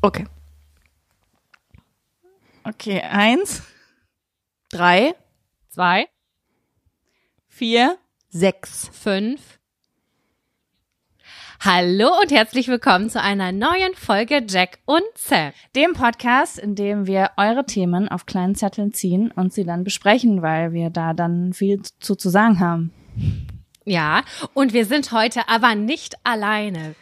Okay. Okay, eins, Drei, Zwei, vier. sechs. fünf. Hallo und herzlich willkommen zu einer neuen Folge Jack und Sam. Dem Podcast, in dem wir eure Themen auf kleinen Zetteln ziehen und sie dann besprechen, weil wir da dann viel zu, zu sagen haben. Ja, und wir sind heute aber nicht alleine.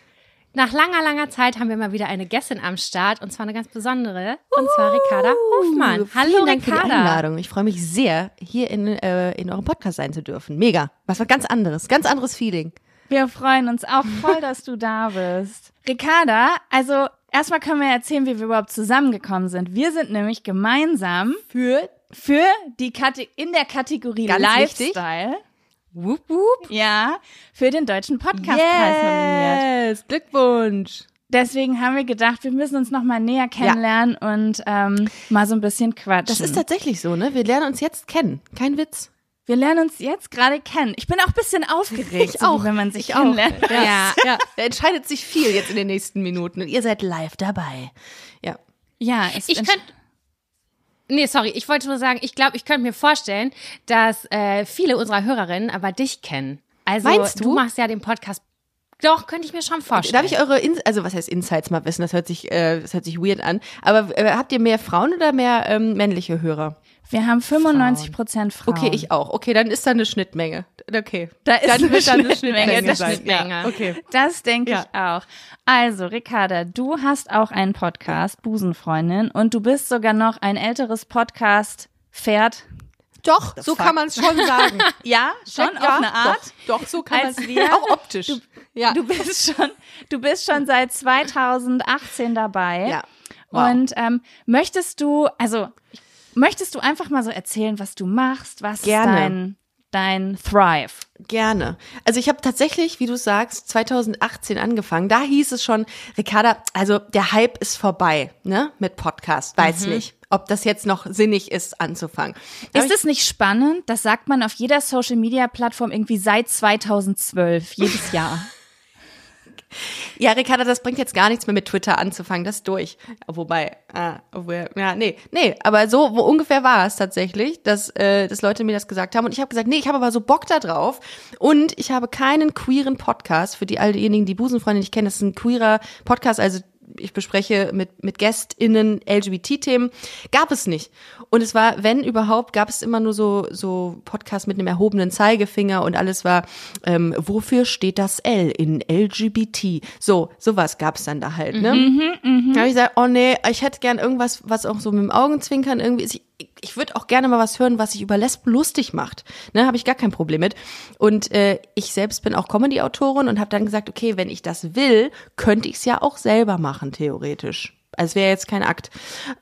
Nach langer, langer Zeit haben wir mal wieder eine Gästin am Start und zwar eine ganz besondere, und zwar Ricarda Hofmann. Hallo Vielen Dank für die Ricarda. Einladung. Ich freue mich sehr, hier in, äh, in eurem Podcast sein zu dürfen. Mega. Was war ganz anderes. Ganz anderes Feeling. Wir freuen uns auch voll, dass du da bist. Ricarda, also erstmal können wir erzählen, wie wir überhaupt zusammengekommen sind. Wir sind nämlich gemeinsam Für für die Kate in der Kategorie Ganz Lifestyle, Wup, wup. ja, für den deutschen Podcastpreis nominiert. Yes, Glückwunsch. Deswegen haben wir gedacht, wir müssen uns noch mal näher kennenlernen und ähm, mal so ein bisschen quatschen. Das ist tatsächlich so, ne? Wir lernen uns jetzt kennen. Kein Witz. wir lernen uns jetzt gerade kennen. Ich bin auch ein bisschen aufgeregt, Ich so auch. wenn man sich Ich auch. kennenlernt. Ja. Ja, da entscheidet sich viel jetzt in den nächsten Minuten und ihr seid live dabei. Ja. Ja, Ich könnte. Nee, sorry, ich wollte nur sagen, ich glaube, ich könnte mir vorstellen, dass äh, viele unserer Hörerinnen aber dich kennen. Also Meinst du du? machst ja den Podcast. Doch, könnte ich mir schon vorstellen. Darf ich eure, In also was heißt Insights mal wissen? Das hört sich, äh, das hört sich weird an. Aber äh, habt ihr mehr Frauen oder mehr ähm, männliche Hörer? Wir haben 95 Prozent Frauen. Okay, ich auch. Okay, dann ist da eine Schnittmenge. Okay. Da ist dann eine wird da eine Schnittmenge, das. Schnittmenge. Ja, okay. Das denke Ja. ich auch. Also, Ricarda, du hast auch einen Podcast, Busenfreundin, und du bist sogar noch ein älteres Podcast-Pferd. Doch, so kann man es schon sagen. Ja, schon ja, auf eine Art. Doch, doch so kann man es auch optisch. ja. Du bist schon, du bist schon seit 2018 dabei. Ja. Wow. Und ähm, möchtest du, also möchtest du einfach mal so erzählen, was du machst, was Gerne. ist dein dein Thrive? Gerne. Also ich habe tatsächlich, wie du sagst, 2018 angefangen. Da hieß es schon, Ricarda, also der Hype ist vorbei, ne, mit Podcast. Weiß nicht, ob das jetzt noch sinnig ist, anzufangen. Da Ist es nicht spannend? Das sagt man auf jeder Social Media Plattform irgendwie seit 2012, jedes Jahr. Ja, Ricarda, das bringt jetzt gar nichts mehr mit Twitter anzufangen, das ist durch. Wobei, ah, obwohl, ja, nee, nee, aber so wo ungefähr war es tatsächlich, dass, äh, dass Leute mir das gesagt haben. Und ich habe gesagt, nee, ich habe aber so Bock da drauf. Und ich habe keinen queeren Podcast, für die all diejenigen, die Busenfreunde nicht kennen, das ist ein queerer Podcast, also ich bespreche mit, mit GästInnen LGBT-Themen, gab es nicht. Und es war, wenn überhaupt, gab es immer nur so, so Podcasts mit einem erhobenen Zeigefinger und alles war, ähm, wofür steht das L in LGBT? So, sowas gab es dann da halt, ne? Mhm, da habe ich gesagt, oh nee, ich hätte gern irgendwas, was auch so mit dem Augenzwinkern irgendwie ist. Ich, ich würde auch gerne mal was hören, was sich über Lesben lustig macht. Ne, habe ich gar kein Problem mit. Und äh, ich selbst bin auch Comedy-Autorin und habe dann gesagt, okay, wenn ich das will, könnte ich es ja auch selber machen, theoretisch. Also wäre jetzt kein Akt.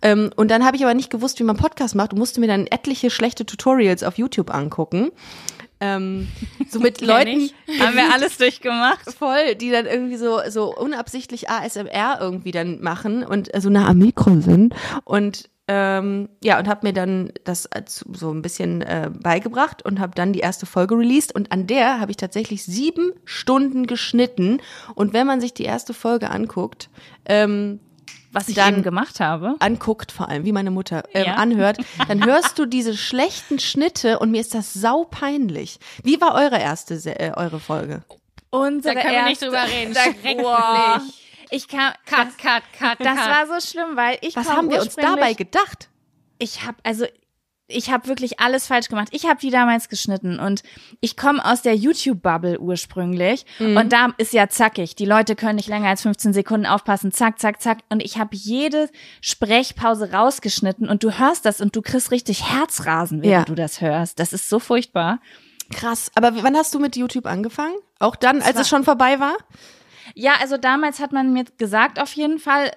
Ähm, und dann habe ich aber nicht gewusst, wie man Podcast macht und musste mir dann etliche schlechte Tutorials auf YouTube angucken. Ähm, so mit Leuten, Haben wir alles durchgemacht. voll, die dann irgendwie so so unabsichtlich ASMR irgendwie dann machen und so nah am Mikro sind und ähm, ja und habe mir dann das als so ein bisschen äh, beigebracht und habe dann die erste Folge released und an der habe ich tatsächlich sieben Stunden geschnitten und wenn man sich die erste Folge anguckt, ähm, Was ich Dann- eben gemacht habe. anguckt vor allem, wie meine Mutter ähm, Ja. anhört, dann hörst du diese schlechten Schnitte und mir ist das sau peinlich. Wie war eure erste äh, eure Folge? Unsere Da können wir nicht erste- drüber reden. Da, Schrecklich. Ich kann, Cut, cut, cut, das cut. war so schlimm, weil ich Was haben wir uns dabei gedacht? ich habe also ich habe wirklich alles falsch gemacht. Ich habe die damals geschnitten und ich komme aus der YouTube-Bubble ursprünglich und da ist ja zackig. Die Leute können nicht länger als 15 Sekunden aufpassen. Zack, zack, zack. Und ich habe jede Sprechpause rausgeschnitten und du hörst das und du kriegst richtig Herzrasen, wenn Ja. du das hörst. Das ist so furchtbar. Krass. Aber wann hast du mit YouTube angefangen? Auch dann, als es schon vorbei war? Ja, also damals hat man mir gesagt, auf jeden Fall,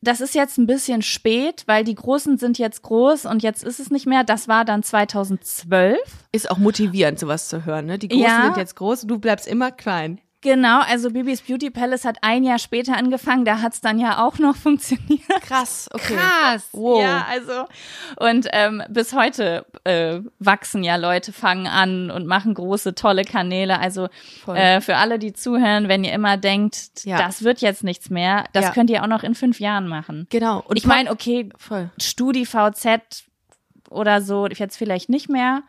das ist jetzt ein bisschen spät, weil die Großen sind jetzt groß und jetzt ist es nicht mehr. Das war dann 2012. Ist auch motivierend, sowas zu hören. Ne? Die Großen Ja. sind jetzt groß und du bleibst immer klein. Genau, also Bibis Beauty Palace hat ein Jahr später angefangen, da hat's dann ja auch noch funktioniert. Krass, okay. Krass. Wow. Ja, also und ähm, bis heute äh, wachsen ja Leute, fangen an und machen große, tolle Kanäle. Also äh, für alle, die zuhören, wenn ihr immer denkt, Ja. das wird jetzt nichts mehr, das Ja. könnt ihr auch noch in fünf Jahren machen. Genau. Und ich meine, okay, voll. StudiVZ oder so jetzt vielleicht nicht mehr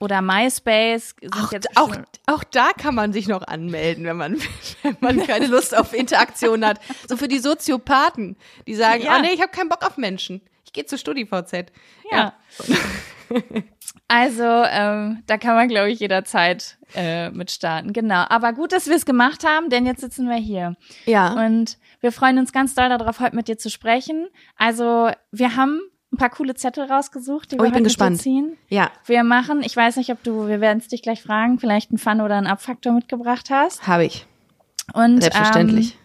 oder MySpace Auch, jetzt auch, auch da kann man sich noch anmelden, wenn man, wenn man keine Lust auf Interaktion hat. So für die Soziopathen, die sagen, Ja. oh nee, ich habe keinen Bock auf Menschen. Ich gehe zu StudiVZ. Ja. Also, ähm, da kann man, glaube ich, jederzeit äh, mit starten. Genau. Aber gut, dass wir es gemacht haben, denn jetzt sitzen wir hier. Ja. Und wir freuen uns ganz doll darauf, heute mit dir zu sprechen. Also, wir haben ein paar coole Zettel rausgesucht, die wir Oh, ich bin heute gespannt. ziehen. ja, Wir machen, ich weiß nicht, ob du, wir werden es dich gleich fragen, vielleicht einen Fun- oder einen Abfaktor mitgebracht hast. habe ich. Und, Selbstverständlich. Ähm,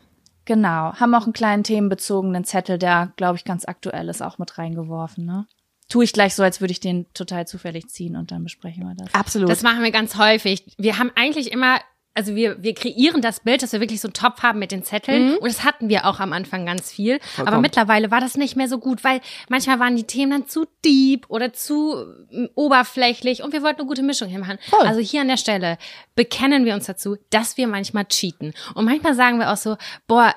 genau. Haben auch einen kleinen themenbezogenen Zettel, der, glaube ich, ganz aktuell ist, auch mit reingeworfen, ne? Tue ich gleich so, als würde ich den total zufällig ziehen und dann besprechen wir das. Absolut. Das machen wir ganz häufig. Wir haben eigentlich immer, also wir, wir kreieren das Bild, dass wir wirklich so einen Topf haben mit den Zetteln. Und das hatten wir auch am Anfang ganz viel. Aber Vollkommen. mittlerweile war das nicht mehr so gut, weil manchmal waren die Themen dann zu deep oder zu mm, oberflächlich und wir wollten eine gute Mischung hier machen. Voll. Also hier an der Stelle bekennen wir uns dazu, dass wir manchmal cheaten. Und manchmal sagen wir auch so, boah,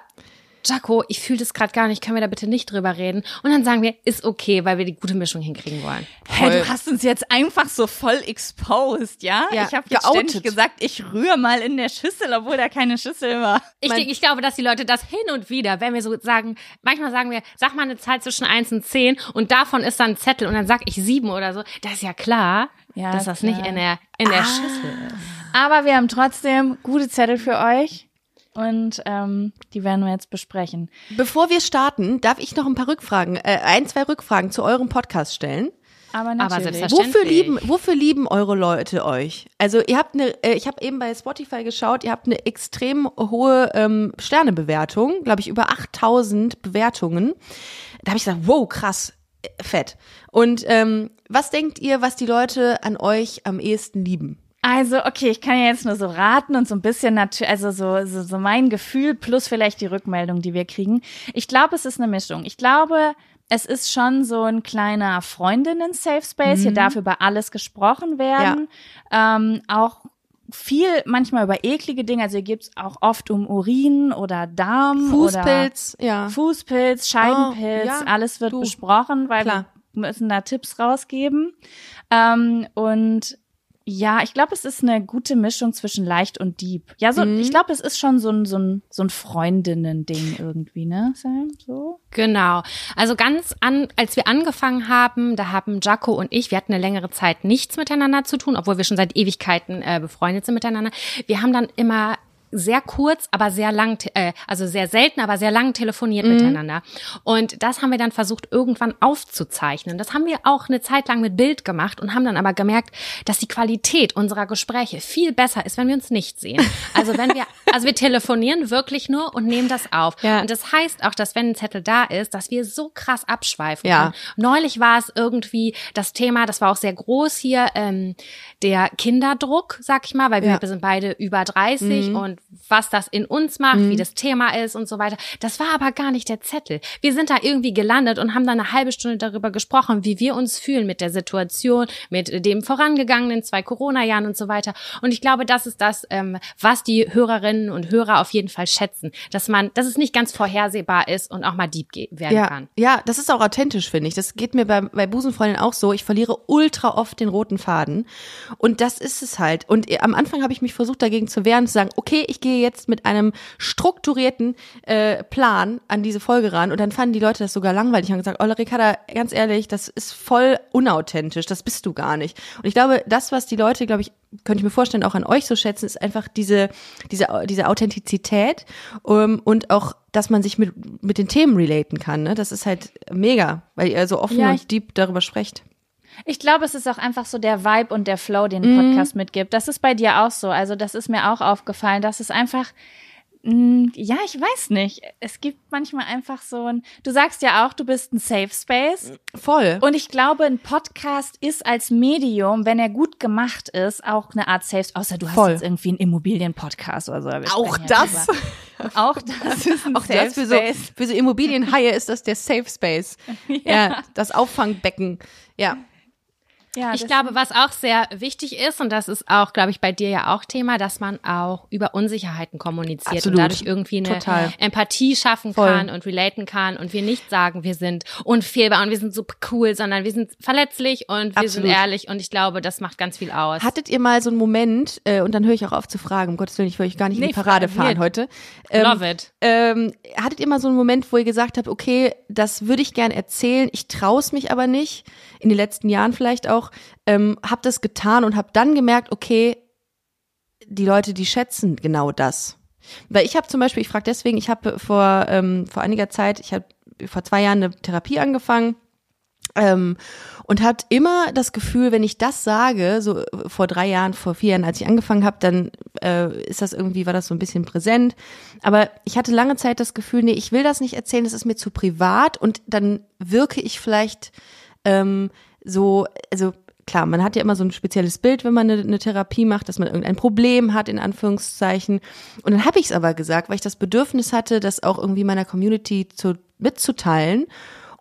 Jaco, ich fühle das gerade gar nicht, können wir da bitte nicht drüber reden? Und dann sagen wir, ist okay, weil wir die gute Mischung hinkriegen wollen. Hey, Voll. du hast uns jetzt einfach so voll exposed, ja? Ja, ich habe jetzt geoutet. ständig gesagt, ich rühre mal in der Schüssel, obwohl da keine Schüssel war. Ich, Mein- ich glaube, dass die Leute das hin und wieder, wenn wir so sagen, manchmal sagen wir, sag mal eine Zahl zwischen 1 und 10 und davon ist dann ein Zettel und dann sag ich 7 oder so, das ist ja klar, Ja, dass das klar. nicht in der, in der Schüssel ist. Aber wir haben trotzdem gute Zettel für euch und ähm, die werden wir jetzt besprechen. Bevor wir starten, darf ich noch ein paar Rückfragen, äh, ein, zwei Rückfragen zu eurem Podcast stellen. Aber Aber natürlich. selbstverständlich. Wofür lieben, wofür lieben eure Leute euch? Also ihr habt eine, äh, ich habe eben bei Spotify geschaut, ihr habt eine extrem hohe ähm, Sternebewertung, glaube ich über 8000 Bewertungen. Da habe ich gesagt, wow, krass, äh, fett. Und ähm, was denkt ihr, was die Leute an euch am ehesten lieben? Also, okay, ich kann ja jetzt nur so raten und so ein bisschen natürlich, also so, so, so mein Gefühl plus vielleicht die Rückmeldung, die wir kriegen. Ich glaube, es ist eine Mischung. Ich glaube, es ist schon so ein kleiner Freundinnen-Safe Space. Hier darf über alles gesprochen werden. Ähm, auch viel manchmal über eklige Dinge. Also hier gibt's auch oft um Urin oder Darm Fußpilz, ja. oder Fußpilz, Scheidenpilz. Oh, ja, alles wird du, besprochen, weil klar. wir müssen da Tipps rausgeben. Ähm, und Ja, ich glaube, es ist eine gute Mischung zwischen leicht und deep. Ja, so, ich glaube, es ist schon so ein, so ein, so ein Freundinnen-Ding irgendwie, ne, Sam? So? Genau. Also ganz an, als wir angefangen haben, da haben Jaco und ich, wir hatten eine längere Zeit nichts miteinander zu tun, obwohl wir schon seit Ewigkeiten äh, befreundet sind miteinander. Wir haben dann immer sehr kurz, aber sehr lang, äh, also sehr selten, aber sehr lang telefoniert mhm. miteinander. Und das haben wir dann versucht, irgendwann aufzuzeichnen. Das haben wir auch eine Zeit lang mit Bild gemacht und haben dann aber gemerkt, dass die Qualität unserer Gespräche viel besser ist, wenn wir uns nicht sehen. Also wenn wir, also wir telefonieren wirklich nur und nehmen das auf. Ja. Und das heißt auch, dass wenn ein Zettel da ist, dass wir so krass abschweifen ja. können. Neulich war es irgendwie das Thema, das war auch sehr groß hier, ähm, der Kinderdruck, sag ich mal, weil wir, wir sind beide über 30 mhm. und was das in uns macht, mhm. wie das Thema ist und so weiter. Das war aber gar nicht der Zettel. Wir sind da irgendwie gelandet und haben dann eine halbe Stunde darüber gesprochen, wie wir uns fühlen mit der Situation, mit dem vorangegangenen zwei Corona-Jahren und so weiter. Und ich glaube, das ist das, ähm, was die Hörerinnen und Hörer auf jeden Fall schätzen, dass man, dass es nicht ganz vorhersehbar ist und auch mal deep werden ja, kann. Ja, das ist auch authentisch, finde ich. Das geht mir bei, bei Busenfreundin auch so. Ich verliere ultra oft den roten Faden. Und das ist es halt. Und am Anfang habe ich mich versucht, dagegen zu wehren, zu sagen, okay, ich gehe jetzt mit einem strukturierten äh, Plan an diese Folge ran und dann fanden die Leute das sogar langweilig und haben gesagt, oh Ricarda, ganz ehrlich, das ist voll unauthentisch, das bist du gar nicht. Und ich glaube, das, was die Leute, glaube ich, könnte ich mir vorstellen, auch an euch so schätzen, ist einfach diese, diese, diese Authentizität um, ähm, und auch, dass man sich mit, mit den Themen relaten kann. Ne? Das ist halt mega, weil ihr so offen ja, und deep darüber sprecht. Ich glaube, es ist auch einfach so der Vibe und der Flow, den ein Podcast mm. mitgibt. Das ist bei dir auch so. Also das ist mir auch aufgefallen, dass es einfach, mh, mm, ja, ich weiß nicht. Es gibt manchmal einfach so ein, du sagst ja auch, du bist ein Safe Space. Voll. Und ich glaube, ein Podcast ist als Medium, wenn er gut gemacht ist, auch eine Art Safe, außer du hast Voll. jetzt irgendwie einen Immobilien-Podcast oder so. Auch das? Auch das ist ein auch Safe das für. So, für so Immobilienhaie ist das der Safe Space. ja. ja, das Auffangbecken. Ja. Ja, ich glaube, was auch sehr wichtig ist, und das ist auch, glaube ich, bei dir ja auch Thema, dass man auch über Unsicherheiten kommuniziert Absolut. und dadurch irgendwie eine Total. Empathie schaffen Voll. kann und relaten kann und wir nicht sagen, wir sind unfehlbar und wir sind super cool, sondern wir sind verletzlich und wir Absolut. sind ehrlich und ich glaube, das macht ganz viel aus. Hattet ihr mal so einen Moment, äh, und dann höre ich auch auf zu fragen, um Gottes Willen, ich will euch gar nicht nee, in die Parade fahren heute. Ähm, Love it. Ähm, hattet ihr mal so einen Moment, wo ihr gesagt habt, okay, das würde ich gern erzählen, ich traue es mich aber nicht, in den letzten Jahren vielleicht auch, ähm, habe das getan und habe dann gemerkt, okay, die Leute, die schätzen genau das. Weil ich habe zum Beispiel, ich frage deswegen, ich habe vor, ähm, vor einiger Zeit, ich habe vor zwei Jahren eine Therapie angefangen ähm, und hat immer das Gefühl, wenn ich das sage, so vor drei Jahren, vor vier Jahren, als ich angefangen habe, dann äh, ist das irgendwie, war das so ein bisschen präsent. Aber ich hatte lange Zeit das Gefühl, nee, ich will das nicht erzählen, das ist mir zu privat und dann wirke ich vielleicht ähm, so, also klar, man hat ja immer so ein spezielles Bild, wenn man eine, eine Therapie macht, dass man irgendein Problem hat, in Anführungszeichen. Und dann habe ich es aber gesagt, weil ich das Bedürfnis hatte, das auch irgendwie meiner Community zu, mitzuteilen.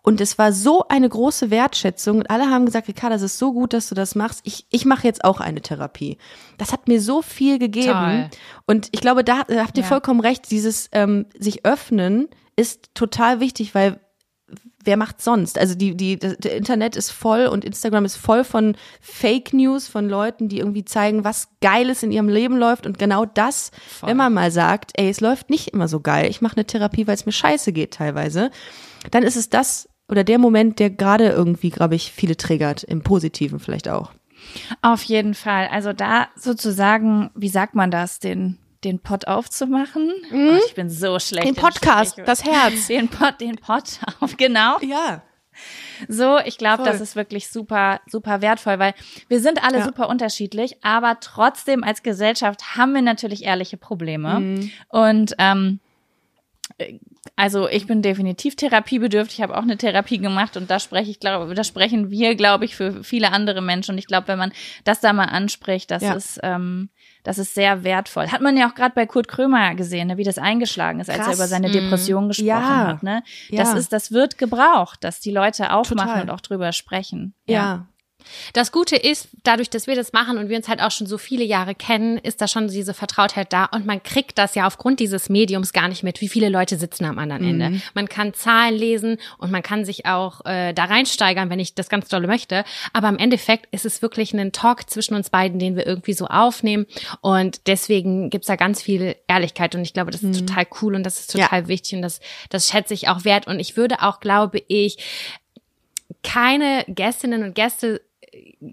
Und es war so eine große Wertschätzung. Und alle haben gesagt, Ricarda, das ist so gut, dass du das machst. Ich, ich mache jetzt auch eine Therapie. Das hat mir so viel gegeben. Toll. Und ich glaube, da habt ihr ja. vollkommen recht. Dieses ähm, sich öffnen ist total wichtig, weil wer macht sonst? Also die, die, das Internet ist voll und Instagram ist voll von Fake News, von Leuten, die irgendwie zeigen, was Geiles in ihrem Leben läuft. Und genau das, voll. wenn man mal sagt, ey, es läuft nicht immer so geil, ich mache eine Therapie, weil es mir scheiße geht teilweise, dann ist es das oder der Moment, der gerade irgendwie, glaube ich, viele triggert, im Positiven vielleicht auch. Auf jeden Fall. Also da sozusagen, wie sagt man das, den den Pod aufzumachen. Mhm. Oh, ich bin so schlecht. Den Podcast, das Herz. Den Pod, den Pod auf, genau. Ja. So, ich glaube, das ist wirklich super, super wertvoll, weil wir sind alle ja. super unterschiedlich, aber trotzdem als Gesellschaft haben wir natürlich ehrliche Probleme. Mhm. Und ähm, also ich bin definitiv therapiebedürftig, ich habe auch eine Therapie gemacht und da spreche ich, glaube, da sprechen wir, glaube ich, für viele andere Menschen. Und ich glaube, wenn man das da mal anspricht, das ja. ist ähm, das ist sehr wertvoll. Hat man ja auch gerade bei Kurt Krömer gesehen, ne, wie das eingeschlagen ist, als Krass. er über seine mhm. Depression gesprochen ja. hat. Ne? Das ja. ist, das wird gebraucht, dass die Leute aufmachen Total. und auch drüber sprechen. ja. Das Gute ist, dadurch, dass wir das machen und wir uns halt auch schon so viele Jahre kennen, ist da schon diese Vertrautheit da und man kriegt das ja aufgrund dieses Mediums gar nicht mit, wie viele Leute sitzen am anderen Mhm. Ende. Man kann Zahlen lesen und man kann sich auch äh, da reinsteigern, wenn ich das ganz dolle möchte. Aber im Endeffekt ist es wirklich ein Talk zwischen uns beiden, den wir irgendwie so aufnehmen und deswegen gibt's da ganz viel Ehrlichkeit und ich glaube, das ist total cool und das ist Mhm. Ja. total wichtig und das, das schätze ich auch wert und ich würde auch, glaube ich, keine Gästinnen und Gäste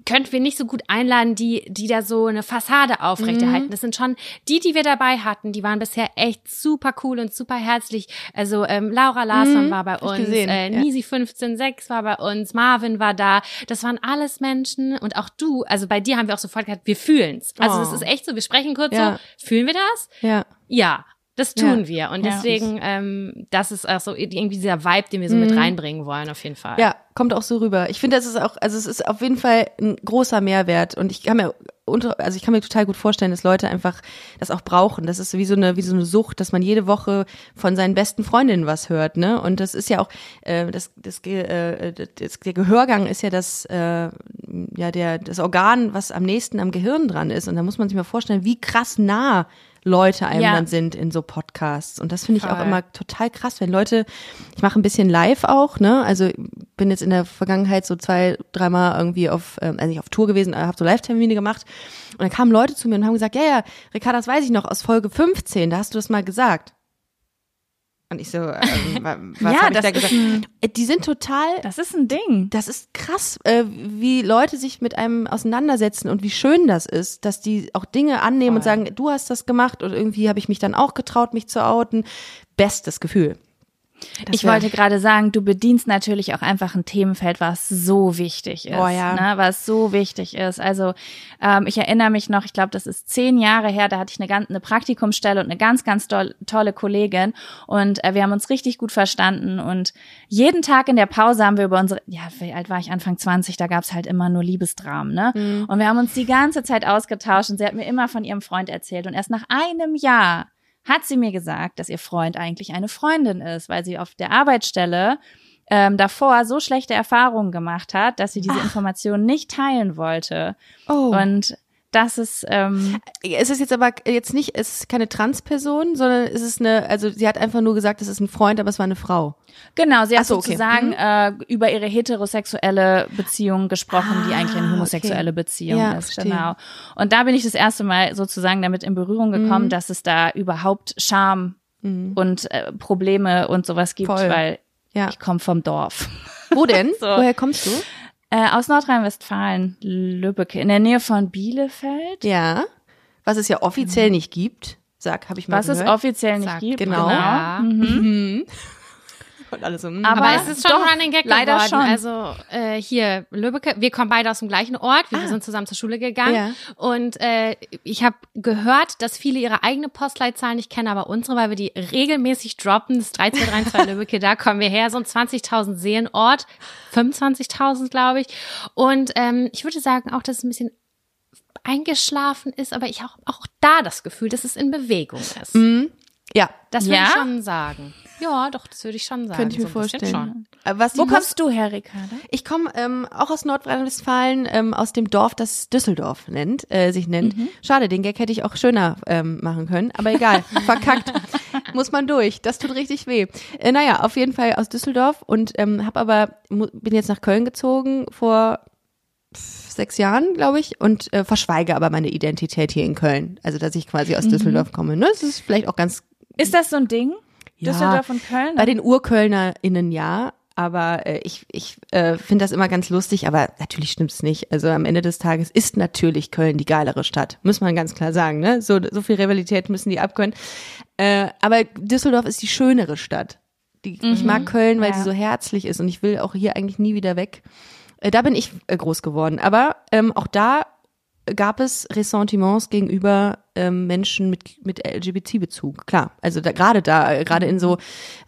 könnten wir nicht so gut einladen, die, die da so eine Fassade aufrechterhalten. Das sind schon die, die wir dabei hatten, die waren bisher echt super cool und super herzlich. Also ähm, Laura Larsson war bei uns, gesehen, äh, ja. Nisi 156 war bei uns, Marvin war da. Das waren alles Menschen und auch du, also bei dir haben wir auch sofort gesagt, wir fühlen's. Also Oh. das ist echt so, wir sprechen kurz Ja. so, fühlen wir das? Ja. Ja, das tun Ja. wir. Und Ja. deswegen, ähm, das ist auch so irgendwie dieser Vibe, den wir so mit reinbringen wollen, auf jeden Fall. Mhm. Ja, kommt auch so rüber. Ich finde, das ist auch, also es ist auf jeden Fall ein großer Mehrwert und ich kann mir unter, also ich kann mir total gut vorstellen, dass Leute einfach das auch brauchen. Das ist wie so eine, wie so eine Sucht, dass man jede Woche von seinen besten Freundinnen was hört, ne? Und das ist ja auch, äh, das, das, äh, das, der Gehörgang ist ja das, äh, ja der, das Organ, was am nächsten am Gehirn dran ist. Und da muss man sich mal vorstellen, wie krass nah Leute einem Ja. dann sind in so Podcasts. Und das finde ich auch immer total krass, wenn Leute, ich mache ein bisschen live auch, ne? Also bin jetzt in der Vergangenheit so zwei, dreimal irgendwie auf, ähm, also nicht auf Tour gewesen, habe so Live-Termine gemacht. Und dann kamen Leute zu mir und haben gesagt, ja, ja, Ricarda, das weiß ich noch aus Folge 15, da hast du das mal gesagt. Und ich so, ähm, wa- was Ja, hab ich da gesagt? ein- Äh, Die sind total Das ist ein Ding. das ist krass, äh, wie Leute sich mit einem auseinandersetzen und wie schön das ist, dass die auch Dinge annehmen und sagen, du hast das gemacht und irgendwie habe ich mich dann auch getraut, mich zu outen. Bestes Gefühl. Das Ich wollte gerade sagen, du bedienst natürlich auch einfach ein Themenfeld, was so wichtig ist, Oh ja. ne, was so wichtig ist. Also ähm, ich erinnere mich noch, ich glaube, das ist zehn Jahre her, da hatte ich eine, ganz, eine Praktikumsstelle und eine ganz, ganz toll, tolle Kollegin und äh, wir haben uns richtig gut verstanden und jeden Tag in der Pause haben wir über unsere, ja, wie alt war ich, Anfang 20, da gab's halt immer nur Liebesdramen, ne? Mhm. Und wir haben uns die ganze Zeit ausgetauscht und sie hat mir immer von ihrem Freund erzählt und erst nach einem Jahr hat sie mir gesagt, dass ihr Freund eigentlich eine Freundin ist, weil sie auf der Arbeitsstelle ähm, davor so schlechte Erfahrungen gemacht hat, dass sie diese Informationen nicht teilen wollte. Oh. Und das ist ähm, es ist jetzt aber jetzt nicht, es ist keine Transperson, sondern es ist eine, also sie hat einfach nur gesagt, es ist ein Freund, aber es war eine Frau. genau, sie hat so, okay. sozusagen äh, über ihre heterosexuelle Beziehung gesprochen, die eigentlich eine Ah, homosexuelle okay. Beziehung Ja, ist. verstehe. Genau. Und da bin ich das erste Mal sozusagen damit in Berührung Mhm. gekommen, dass es da überhaupt Scham und äh, Probleme und sowas gibt, Voll. weil Ja. ich komme vom Dorf. Wo denn? So. Woher kommst du? Äh, aus Nordrhein-Westfalen, Lübbecke, in der Nähe von Bielefeld. Ja. Was es ja offiziell nicht gibt. Sag, habe ich mal Was es gehört. offiziell nicht Sag, gibt. genau. Ja. Mhm. Und alles so, mm. Aber, Aber es ist schon Running Gag leider geworden. schon. Also äh, hier, Lübbecke, wir kommen beide aus dem gleichen Ort, wir sind zusammen zur Schule gegangen. Ja. Und äh, ich habe gehört, dass viele ihre eigene Postleitzahl nicht kennen, aber unsere, weil wir die regelmäßig droppen, das 13232 Lübbecke, da kommen wir her, so ein 20.000 Seelenort, 25.000 glaube ich. Und ähm, ich würde sagen auch, dass es ein bisschen eingeschlafen ist, aber ich habe auch da das Gefühl, dass es in Bewegung ist. Ja, Das würde Ja? ich schon sagen. Ja, doch, das würde ich schon sagen. könnte ich mir so vorstellen. Schon. Äh, Was Wo kommst du her, Ricarda? Ich komme ähm, auch aus Nordrhein-Westfalen, ähm, aus dem Dorf, das Düsseldorf nennt, äh, sich nennt. Schade, den Gag hätte ich auch schöner ähm, machen können, aber egal, verkackt. Muss man durch. Das tut richtig weh. Äh, naja, auf jeden Fall aus Düsseldorf und ähm, habe aber bin jetzt nach Köln gezogen vor sechs Jahren, glaube ich, und äh, verschweige aber meine Identität hier in Köln. Also dass ich quasi aus Düsseldorf komme. Ne? Das ist vielleicht auch ganz Ist das so ein Ding? Ja. Düsseldorf und Köln? bei den UrkölnerInnen ja, aber äh, ich, ich äh, finde das immer ganz lustig, aber natürlich stimmt's nicht. Also am Ende des Tages ist natürlich Köln die geilere Stadt, muss man ganz klar sagen. Ne? So, so viel Rivalität müssen die abkönnen. Äh, aber Düsseldorf ist die schönere Stadt. Die, Ich mag Köln, weil Ja. sie so herzlich ist und ich will auch hier eigentlich nie wieder weg. Äh, da bin ich äh, groß geworden. Aber ähm, auch da gab es Ressentiments gegenüber ähm, Menschen mit mit LGBT-Bezug. Klar, also da, gerade da, gerade in so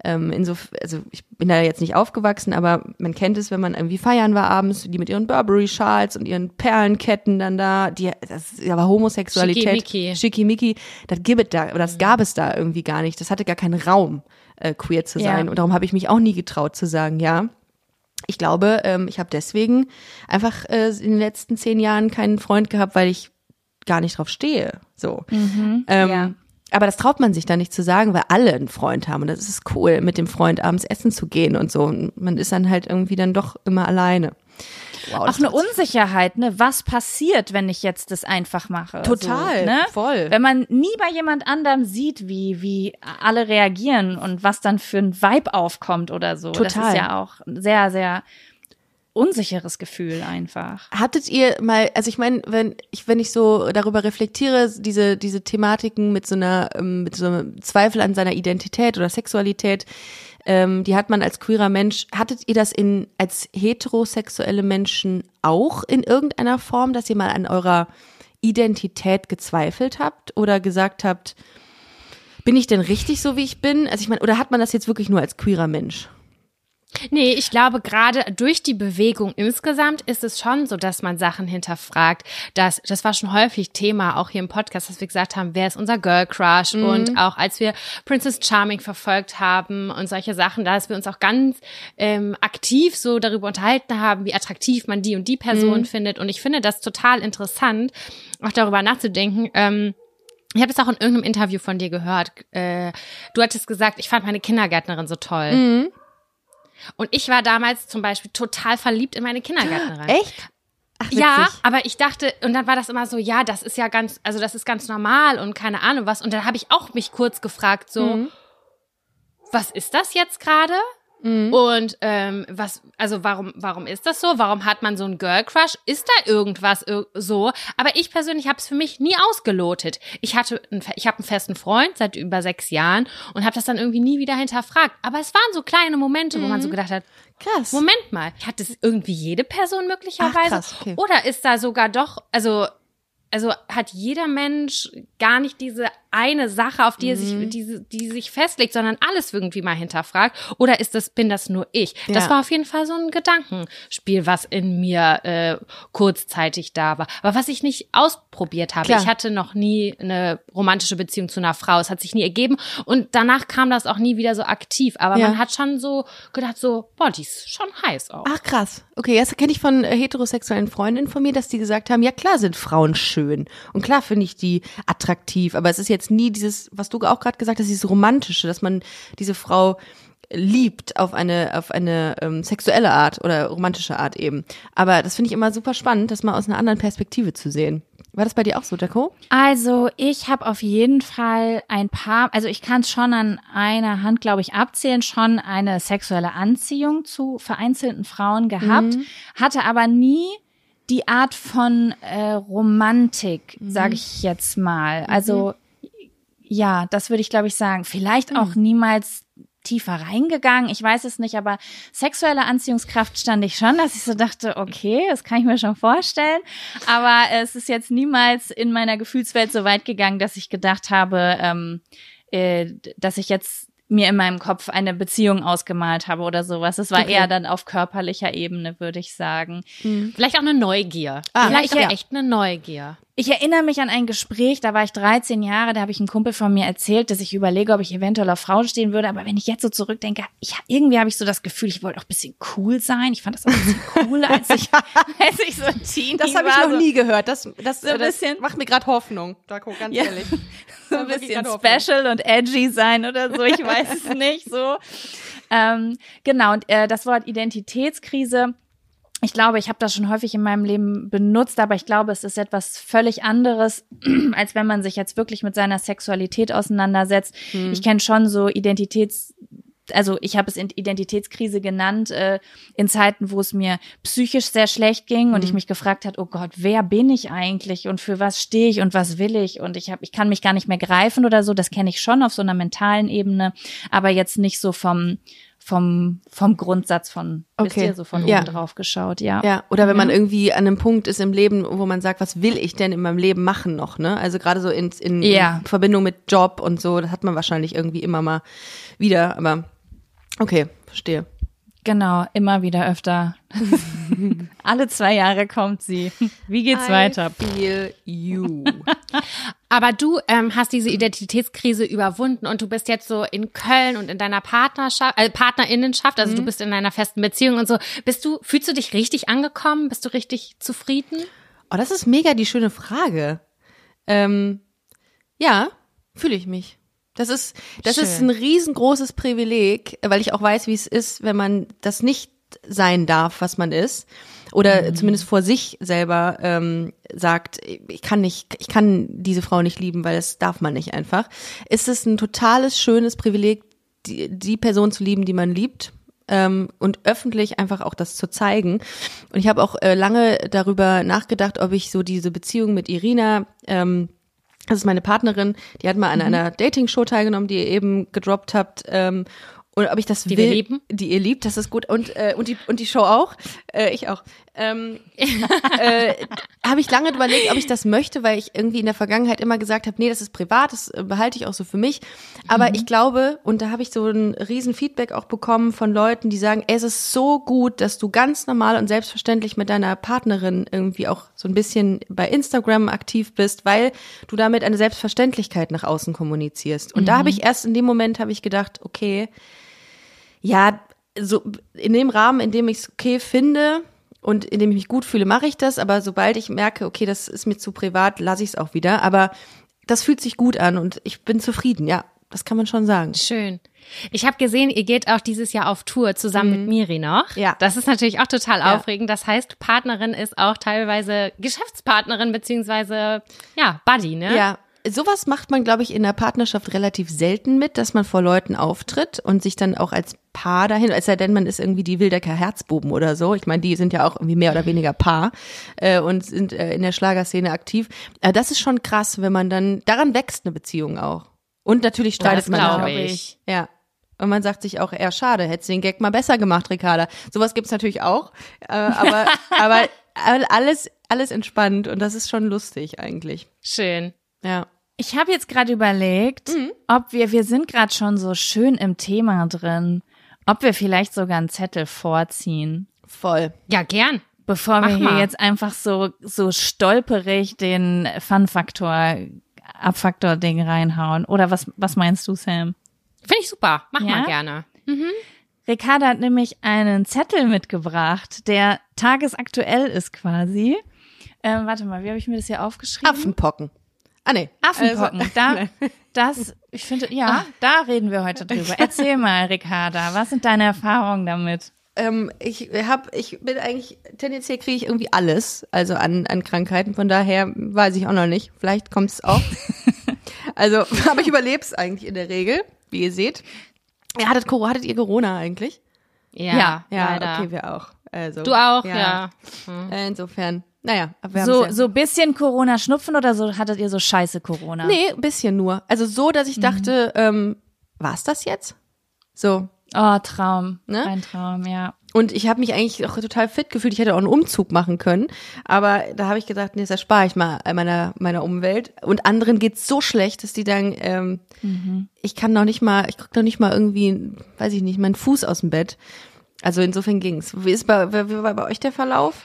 ähm, in so, also ich bin da jetzt nicht aufgewachsen, aber man kennt es, wenn man irgendwie feiern war abends, die mit ihren Burberry-Schals und ihren Perlenketten dann da, die, das aber Homosexualität, Schickimicki. Schickimicki, das gibt es da, oder das gab es da irgendwie gar nicht. Das hatte gar keinen Raum, äh, queer zu Ja. sein. Und darum habe ich mich auch nie getraut zu sagen, ja. Ich glaube, ähm, ich habe deswegen einfach äh, in den letzten zehn Jahren keinen Freund gehabt, weil ich gar nicht drauf stehe. So. ähm, ja. Aber das traut man sich da nicht zu sagen, weil alle einen Freund haben. Und das ist cool, mit dem Freund abends essen zu gehen und so. Und man ist dann halt irgendwie dann doch immer alleine. Wow, Auch das eine Unsicherheit, ne? Was passiert, wenn ich jetzt das einfach mache? Total, so, ne? voll. Wenn man nie bei jemand anderem sieht, wie, wie alle reagieren und was dann für ein Vibe aufkommt oder so. Das Total. ist ja auch ein sehr, sehr unsicheres Gefühl einfach. Hattet ihr mal, also ich meine, wenn ich wenn ich so darüber reflektiere, diese diese Thematiken mit so einer ähm, mit so einem Zweifel an seiner Identität oder Sexualität, ähm, die hat man als queerer Mensch. Hattet ihr das in als heterosexuelle Menschen auch in irgendeiner Form, dass ihr mal an eurer Identität gezweifelt habt oder gesagt habt, bin ich denn richtig so wie ich bin? Also ich meine, oder hat man das jetzt wirklich nur als queerer Mensch? Nee, ich glaube, gerade durch die Bewegung insgesamt ist es schon so, dass man Sachen hinterfragt. Das, das war schon häufig Thema, auch hier im Podcast, dass wir gesagt haben, wer ist unser Girl Crush? Und auch als wir Princess Charming verfolgt haben und solche Sachen, dass wir uns auch ganz ähm, aktiv so darüber unterhalten haben, wie attraktiv man die und die Person findet. Und ich finde das total interessant, auch darüber nachzudenken. Ähm, ich habe es auch in irgendeinem Interview von dir gehört. Äh, du hattest gesagt, ich fand meine Kindergärtnerin so toll. Und ich war damals zum Beispiel total verliebt in meine Kindergärtnerin. Echt? Ach, Ja, aber ich dachte, und dann war das immer so, ja, das ist ja ganz, also das ist ganz normal und keine Ahnung was. Und dann habe ich auch mich kurz gefragt, so, Mhm. was ist das jetzt gerade? Und ähm, was, also warum, warum ist das so? Warum hat man so einen Girl Crush? Ist da irgendwas ir- so? Aber ich persönlich habe es für mich nie ausgelotet. Ich hatte, einen, ich habe einen festen Freund seit über sechs Jahren und habe das dann irgendwie nie wieder hinterfragt. Aber es waren so kleine Momente, wo man so gedacht hat, Krass. Moment mal, hat es irgendwie jede Person möglicherweise? Ach, krass, okay. Oder ist da sogar doch, also, also hat jeder Mensch gar nicht diese eine Sache, auf die er Mhm. sich, diese, die sich festlegt, sondern alles irgendwie mal hinterfragt? Oder ist das, bin das nur ich? Das Ja. war auf jeden Fall so ein Gedankenspiel, was in mir äh, kurzzeitig da war. Aber was ich nicht ausprobiert habe. Klar. Ich hatte noch nie eine romantische Beziehung zu einer Frau. Es hat sich nie ergeben. Und danach kam das auch nie wieder so aktiv. Aber Ja. man hat schon so gedacht, so, boah, die ist schon heiß auch. Ach krass. Okay, das kenne ich von äh, heterosexuellen Freundinnen von mir, dass die gesagt haben, ja klar sind Frauen schön und klar finde ich die attraktiv, aber es ist jetzt nie dieses, was du auch gerade gesagt hast, dieses romantische, dass man diese Frau liebt auf eine auf eine ähm, sexuelle Art oder romantische Art eben. Aber das finde ich immer super spannend, das mal aus einer anderen Perspektive zu sehen. War das bei dir auch so, Jaco? Also ich habe auf jeden Fall ein paar, also ich kann es schon an einer Hand, glaube ich, abzählen, schon eine sexuelle Anziehung zu vereinzelten Frauen gehabt, hatte aber nie die Art von äh, Romantik, sage ich jetzt mal. Also ja, das würde ich, glaube ich, sagen. Vielleicht auch niemals tiefer reingegangen. Ich weiß es nicht, aber sexuelle Anziehungskraft stand ich schon, dass ich so dachte, okay, das kann ich mir schon vorstellen. Aber es ist jetzt niemals in meiner Gefühlswelt so weit gegangen, dass ich gedacht habe, ähm, äh, dass ich jetzt mir in meinem Kopf eine Beziehung ausgemalt habe oder sowas. Es war Okay. eher dann auf körperlicher Ebene, würde ich sagen. Vielleicht auch eine Neugier. Ah, Vielleicht ja. auch echt eine Neugier. Ich erinnere mich an ein Gespräch, da war ich 13 Jahre, da habe ich einem Kumpel von mir erzählt, dass ich überlege, ob ich eventuell auf Frauen stehen würde. Aber wenn ich jetzt so zurückdenke, ich, irgendwie habe ich so das Gefühl, ich wollte auch ein bisschen cool sein. Ich fand das auch ein bisschen cool, als ich, als ich so ein Teenie Das habe ich noch so, nie gehört. Das, das, So ein das bisschen- macht mir gerade Hoffnung. Jaco, ganz Ja. ehrlich. so ein bisschen special und edgy sein oder so. Ich weiß es nicht so. Ähm, genau, und äh, das Wort Identitätskrise. Ich glaube, ich habe das schon häufig in meinem Leben benutzt, aber ich glaube, es ist etwas völlig anderes, als wenn man sich jetzt wirklich mit seiner Sexualität auseinandersetzt. Ich kenne schon so Identitäts also ich habe es in- Identitätskrise genannt, äh, in Zeiten, wo es mir psychisch sehr schlecht ging und ich mich gefragt hat, oh Gott, wer bin ich eigentlich und für was stehe ich und was will ich und ich habe, ich kann mich gar nicht mehr greifen oder so. Das kenne ich schon auf so einer mentalen Ebene, aber jetzt nicht so vom vom vom Grundsatz von, wisst Okay. ihr, so von Ja. oben drauf geschaut, ja. Ja, oder wenn man irgendwie an einem Punkt ist im Leben, wo man sagt, was will ich denn in meinem Leben machen noch, ne? Also gerade so in, in, Ja. in Verbindung mit Job und so, das hat man wahrscheinlich irgendwie immer mal wieder, aber okay, verstehe. Genau, immer wieder öfter. Alle zwei Jahre kommt sie. Wie geht's I weiter? Feel you. Aber du ähm, hast diese Identitätskrise überwunden und du bist jetzt so in Köln und in deiner Partnerschaft, äh, Partnerinnenschaft, also du bist in einer festen Beziehung und so. Bist du, fühlst du dich richtig angekommen? Bist du richtig zufrieden? Oh, das ist mega die schöne Frage. Ähm, ja, fühle ich mich. Das ist, das ist Schön. ein riesengroßes Privileg, weil ich auch weiß, wie es ist, wenn man das nicht sein darf, was man ist. Oder zumindest vor sich selber ähm, sagt, ich kann nicht, ich kann diese Frau nicht lieben, weil das darf man nicht einfach. Ist es ein totales, schönes Privileg, die, die Person zu lieben, die man liebt ähm, und öffentlich einfach auch das zu zeigen. Und ich habe auch äh, lange darüber nachgedacht, ob ich so diese Beziehung mit Irina, ähm, das ist meine Partnerin, die hat mal an einer Dating-Show teilgenommen, die ihr eben gedroppt habt. Ähm, und ob ich das Die will, wir lieben. die ihr liebt, das ist gut und äh, und die und die Show auch, äh, ich auch. Ähm, äh, habe ich lange überlegt, ob ich das möchte, weil ich irgendwie in der Vergangenheit immer gesagt habe, nee, das ist privat, das äh, behalte ich auch so für mich. Aber ich glaube, und da habe ich so ein riesen Feedback auch bekommen von Leuten, die sagen, es ist so gut, dass du ganz normal und selbstverständlich mit deiner Partnerin irgendwie auch so ein bisschen bei Instagram aktiv bist, weil du damit eine Selbstverständlichkeit nach außen kommunizierst. Und da habe ich erst in dem Moment habe ich gedacht, okay, ja, so in dem Rahmen, in dem ich es okay finde und in dem ich mich gut fühle, mache ich das. Aber sobald ich merke, okay, das ist mir zu privat, lasse ich es auch wieder. Aber das fühlt sich gut an und ich bin zufrieden. Ja, das kann man schon sagen. Schön. Ich habe gesehen, ihr geht auch dieses Jahr auf Tour zusammen mit Miri noch. Ja. Das ist natürlich auch total Ja. aufregend. Das heißt, Partnerin ist auch teilweise Geschäftspartnerin beziehungsweise ja Buddy, ne? Ja. Sowas macht man, glaube ich, in der Partnerschaft relativ selten mit, dass man vor Leuten auftritt und sich dann auch als Paar dahin, es sei denn, man ist irgendwie die Wildecker Herzbuben oder so. Ich meine, die sind ja auch irgendwie mehr oder weniger Paar äh, und sind äh, in der Schlagerszene aktiv. Äh, das ist schon krass, wenn man dann, daran wächst eine Beziehung auch. Und natürlich streitet das man glaube auch. ich. Ja. Und man sagt sich auch, eher schade, hättest du den Gag mal besser gemacht, Ricarda. Sowas gibt's natürlich auch. Äh, aber, aber alles, alles entspannt und das ist schon lustig eigentlich. Schön. Ja. Ich habe jetzt gerade überlegt, ob wir, wir sind gerade schon so schön im Thema drin, ob wir vielleicht sogar einen Zettel vorziehen, Voll. Ja, gern. bevor Mach wir hier mal. jetzt einfach so, so stolperig den Fun-Faktor, Abfaktor-Ding reinhauen. Oder was, was meinst du, Sam? Finde ich super. Mach Ja? mal gerne. Ricarda hat nämlich einen Zettel mitgebracht, der tagesaktuell ist quasi. Ähm, warte mal, wie habe ich mir das hier aufgeschrieben? Affenpocken. Ah, nee. Affenpocken. Also, da, das, ich finde, ja, da reden wir heute drüber. Erzähl mal, Ricarda, was sind deine Erfahrungen damit? Ähm, ich hab, ich bin eigentlich, tendenziell kriege ich irgendwie alles, also an, an Krankheiten. Von daher weiß ich auch noch nicht. Vielleicht kommt es auch. also, aber ich überlebe es eigentlich in der Regel, wie ihr seht. Ja, hattet, hattet ihr Corona eigentlich? Ja, Ja, leider. okay, wir auch. Also, Du auch, ja. Äh, Insofern, naja. So, ja. so bisschen Corona-Schnupfen oder so hattet ihr so scheiße Corona? Nee, ein bisschen nur. Also so, dass ich dachte, ähm, war's das jetzt? So. Oh, Traum. Ne? Ein Traum, ja. Und ich habe mich eigentlich auch total fit gefühlt. Ich hätte auch einen Umzug machen können. Aber da habe ich gedacht, nee, das erspare ich mal meiner, meiner Umwelt. Und anderen geht's so schlecht, dass die sagen, ähm, ich kann noch nicht mal, ich krieg noch nicht mal irgendwie, weiß ich nicht, meinen Fuß aus dem Bett. Also insofern ging's. Wie ist bei, wie war bei euch der Verlauf?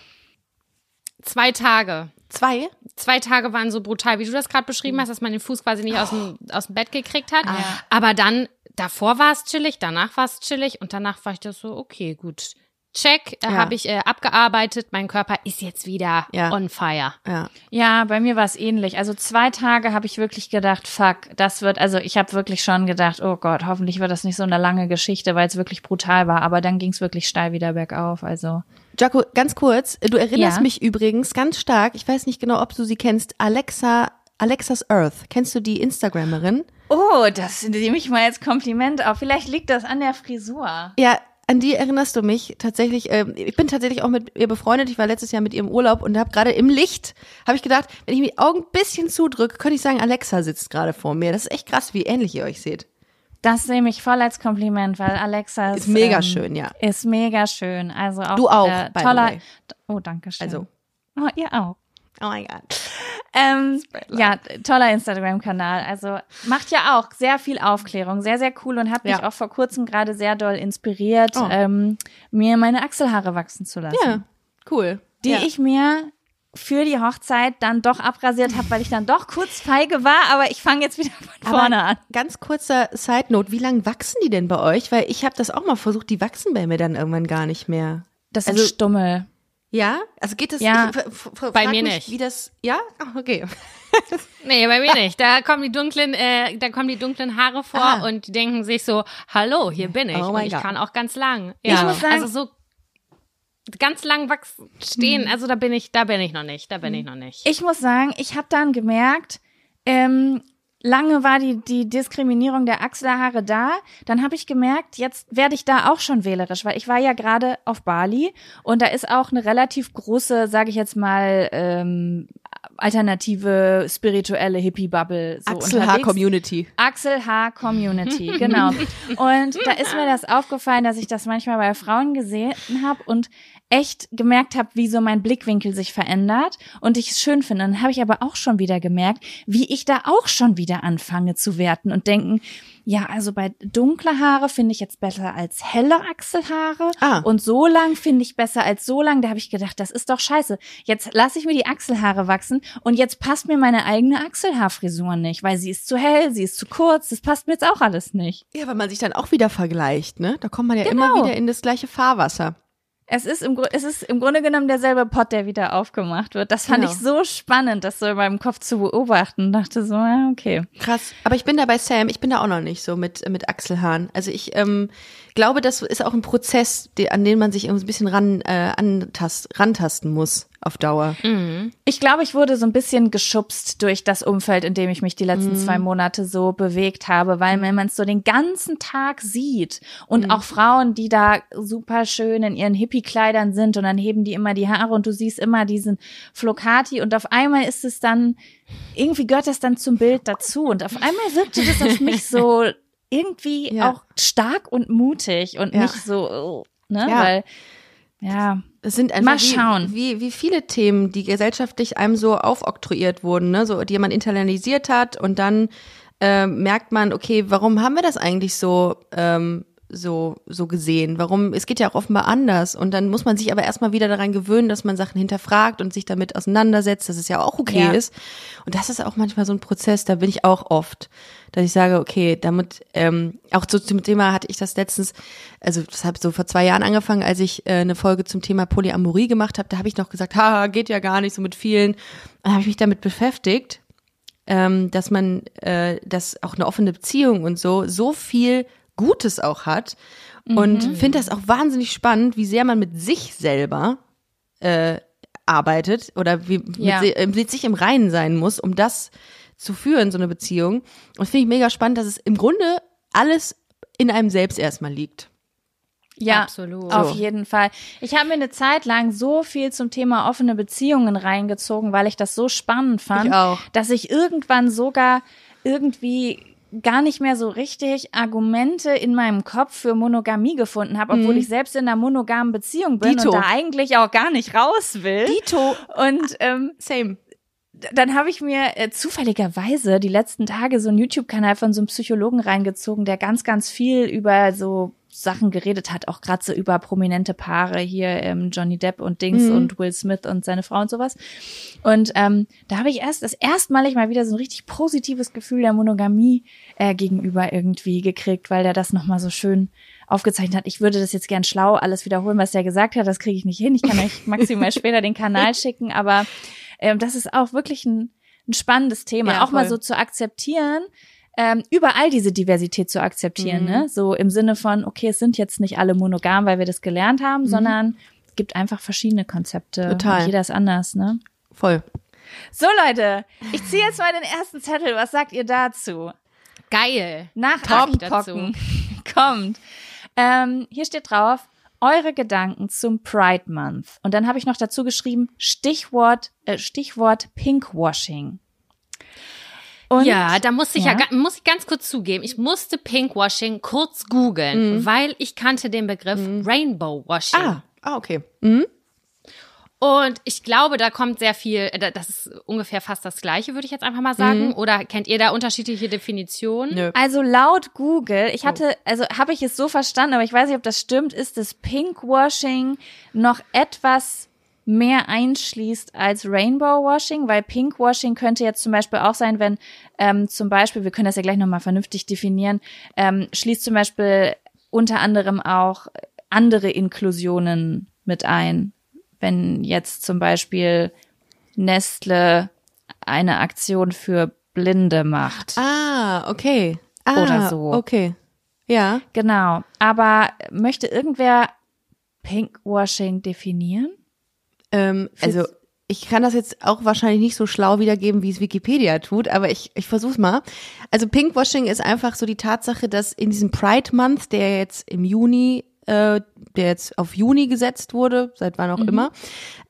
Zwei Tage. Zwei? Zwei Tage waren so brutal, wie du das gerade beschrieben hast, dass man den Fuß quasi nicht aus dem, aus dem Bett gekriegt hat. Ah. Aber dann, davor war es chillig, danach war es chillig und danach war ich das so, okay, gut. Check, äh, Ja. habe ich äh, abgearbeitet, mein Körper ist jetzt wieder Ja. on fire. Ja. Ja, bei mir war es ähnlich. Also zwei Tage habe ich wirklich gedacht, fuck, das wird, also ich habe wirklich schon gedacht, oh Gott, hoffentlich wird das nicht so eine lange Geschichte, weil es wirklich brutal war. Aber dann ging es wirklich steil wieder bergauf. Also Jaco, ganz kurz, du erinnerst Ja. mich übrigens ganz stark, ich weiß nicht genau, ob du sie kennst, Alexa, Alexas Earth. Kennst du die Instagrammerin? Oh, das nehme ich mal als Kompliment auf. Vielleicht liegt das an der Frisur. Ja, an die erinnerst du mich tatsächlich. Ähm, ich bin tatsächlich auch mit ihr befreundet. Ich war letztes Jahr mit ihr im Urlaub und habe gerade im Licht, habe ich gedacht, wenn ich mir die Augen ein bisschen zudrücke, könnte ich sagen, Alexa sitzt gerade vor mir. Das ist echt krass, wie ähnlich ihr euch seht. Das nehme ich voll als Kompliment, weil Alexa Ist mega schön, ja. Ist mega schön. Also auch Du auch, äh, toller. Oh, danke schön. Also. Oh, ihr auch. Oh mein Gott. Ähm, ja, toller Instagram-Kanal. Also macht ja auch sehr viel Aufklärung, sehr, sehr cool und hat mich Ja. auch vor kurzem gerade sehr doll inspiriert, Oh. ähm, mir meine Achselhaare wachsen zu lassen. Ja, cool. Die ja. ich mir für die Hochzeit dann doch abrasiert habe, weil ich dann doch kurz feige war, aber ich fange jetzt wieder von vorne Aber an. Ganz kurzer Side Note, wie lang wachsen die denn bei euch? Weil ich habe das auch mal versucht, die wachsen bei mir dann irgendwann gar nicht mehr. Das Also- ist Stummel. Ja? Also geht das Ja. ich, Bei mir mich, nicht. Wie das Ja? Ach, okay. Nee, bei mir nicht. Da kommen die dunklen, äh, da kommen die dunklen Haare vor Ah. und die denken sich so, hallo, hier bin ich. Oh und ich Gott. kann auch ganz lang. Ich muss sagen- also so ganz lang wachsen, stehen, also da bin ich, da bin ich noch nicht, da bin ich noch nicht. Ich muss sagen, ich habe dann gemerkt, ähm, lange war die, die Diskriminierung der Achselhaare da. Dann habe ich gemerkt, jetzt werde ich da auch schon wählerisch, weil ich war ja gerade auf Bali und da ist auch eine relativ große, sage ich jetzt mal, ähm, alternative spirituelle Hippie-Bubble so. Achselhaar-Community. Achselhaar-Community, genau. Und da ist mir das aufgefallen, dass ich das manchmal bei Frauen gesehen habe und echt gemerkt habe, wie so mein Blickwinkel sich verändert und ich es schön finde. Dann habe ich aber auch schon wieder gemerkt, wie ich da auch schon wieder anfange zu werten und denken, ja, also bei dunkle Haare finde ich jetzt besser als helle Achselhaare Ah. und so lang finde ich besser als so lang. Da habe ich gedacht, das ist doch scheiße. Jetzt lasse ich mir die Achselhaare wachsen und jetzt passt mir meine eigene Achselhaarfrisur nicht, weil sie ist zu hell, sie ist zu kurz, das passt mir jetzt auch alles nicht. Ja, weil man sich dann auch wieder vergleicht, ne? Da kommt man ja Genau. immer wieder in das gleiche Fahrwasser. Es ist, im, es ist im Grunde genommen derselbe Pot, der wieder aufgemacht wird. Das fand Genau. ich so spannend, das so in meinem Kopf zu beobachten. Und dachte so, ja, okay. Krass. Aber ich bin da bei Sam, ich bin da auch noch nicht so mit, mit Achselhaaren. Also ich ähm, glaube, das ist auch ein Prozess, die, an den man sich irgendwie ein bisschen ran, äh, antast, rantasten muss auf Dauer. Ich glaube, ich wurde so ein bisschen geschubst durch das Umfeld, in dem ich mich die letzten zwei Monate so bewegt habe, weil wenn man es so den ganzen Tag sieht und auch Frauen, die da super schön in ihren Hippie-Kleidern sind und dann heben die immer die Haare und du siehst immer diesen Flocati und auf einmal ist es dann, irgendwie gehört das dann zum Bild dazu und auf einmal wirkte das auf mich so irgendwie Ja. auch stark und mutig und Ja. nicht so, oh, ne, Ja. weil, ja, Es sind einfach Mal schauen. Wie, wie, wie viele Themen, die gesellschaftlich einem so aufoktroyiert wurden, ne? so, die man internalisiert hat und dann äh, merkt man, okay, warum haben wir das eigentlich so, ähm, so, so gesehen? Warum, es geht ja auch offenbar anders. Und dann muss man sich aber erstmal wieder daran gewöhnen, dass man Sachen hinterfragt und sich damit auseinandersetzt, dass es ja auch okay Ja. ist. Und das ist auch manchmal so ein Prozess, da bin ich auch oft, dass ich sage, okay, damit, ähm, auch so zum Thema hatte ich das letztens, also das habe so vor zwei Jahren angefangen, als ich äh, eine Folge zum Thema Polyamorie gemacht habe, da habe ich noch gesagt, ha, geht ja gar nicht so mit vielen. Dann habe ich mich damit beschäftigt, ähm, dass man, äh, dass auch eine offene Beziehung und so, so viel Gutes auch hat. Und finde das auch wahnsinnig spannend, wie sehr man mit sich selber äh, arbeitet oder wie Ja. mit, äh, mit sich im Reinen sein muss, um das zu führen, so eine Beziehung. Und finde ich mega spannend, dass es im Grunde alles in einem selbst erstmal liegt. Ja, Absolut. Auf jeden Fall. Ich habe mir eine Zeit lang so viel zum Thema offene Beziehungen reingezogen, weil ich das so spannend fand, Ich auch. dass ich irgendwann sogar irgendwie gar nicht mehr so richtig Argumente in meinem Kopf für Monogamie gefunden habe, obwohl ich selbst in einer monogamen Beziehung bin Mhm. Dito. und da eigentlich auch gar nicht raus will. Dito. Und ähm, Same. dann habe ich mir äh, zufälligerweise die letzten Tage so einen YouTube-Kanal von so einem Psychologen reingezogen, der ganz, ganz viel über so Sachen geredet hat, auch gerade so über prominente Paare hier, ähm, Johnny Depp und Dings und Will Smith und seine Frau und sowas. Und ähm, da habe ich erst das erstmalig mal wieder so ein richtig positives Gefühl der Monogamie äh, gegenüber irgendwie gekriegt, weil der das nochmal so schön aufgezeichnet hat. Ich würde das jetzt gern schlau alles wiederholen, was der gesagt hat. Das kriege ich nicht hin. Ich kann euch maximal später den Kanal schicken, aber ähm, das ist auch wirklich ein, ein spannendes Thema, Ja, auch mal voll. so zu akzeptieren, ähm, überall diese Diversität zu akzeptieren, Mhm. ne? So im Sinne von, okay, es sind jetzt nicht alle monogam, weil wir das gelernt haben, sondern es gibt einfach verschiedene Konzepte. Mhm. Total. Und jeder ist anders, ne? Voll. So, Leute, ich ziehe jetzt mal den ersten Zettel. Was sagt ihr dazu? Geil. Nach Top kommt. Ähm, hier steht drauf, eure Gedanken zum Pride Month. Und dann habe ich noch dazu geschrieben, Stichwort, äh, Stichwort Pinkwashing. Und ja, da muss ich ja, Ja. muss ich ganz kurz zugeben, ich musste Pinkwashing kurz googeln, weil ich kannte den Begriff Rainbow Washing. Ah, ah okay. Mhm. Und ich glaube, da kommt sehr viel, das ist ungefähr fast das Gleiche, würde ich jetzt einfach mal sagen. Mhm. Oder kennt ihr da unterschiedliche Definitionen? Nö. Also laut Google, ich hatte, also habe ich es so verstanden, aber ich weiß nicht, ob das stimmt, ist das Pinkwashing noch etwas mehr einschließt als Rainbow Washing, weil Pinkwashing könnte jetzt zum Beispiel auch sein, wenn ähm, zum Beispiel, wir können das ja gleich nochmal vernünftig definieren, ähm, schließt zum Beispiel unter anderem auch andere Inklusionen mit ein. Wenn jetzt zum Beispiel Nestle eine Aktion für Blinde macht. Ah, okay. Ah, Oder so. Okay. Ja. Genau. Aber möchte irgendwer Pinkwashing definieren? Ähm, also ich kann das jetzt auch wahrscheinlich nicht so schlau wiedergeben, wie es Wikipedia tut, aber ich, ich versuch's mal. Also Pinkwashing ist einfach so die Tatsache, dass in diesem Pride Month, der jetzt im Juni, äh, der jetzt auf Juni gesetzt wurde, seit wann auch immer,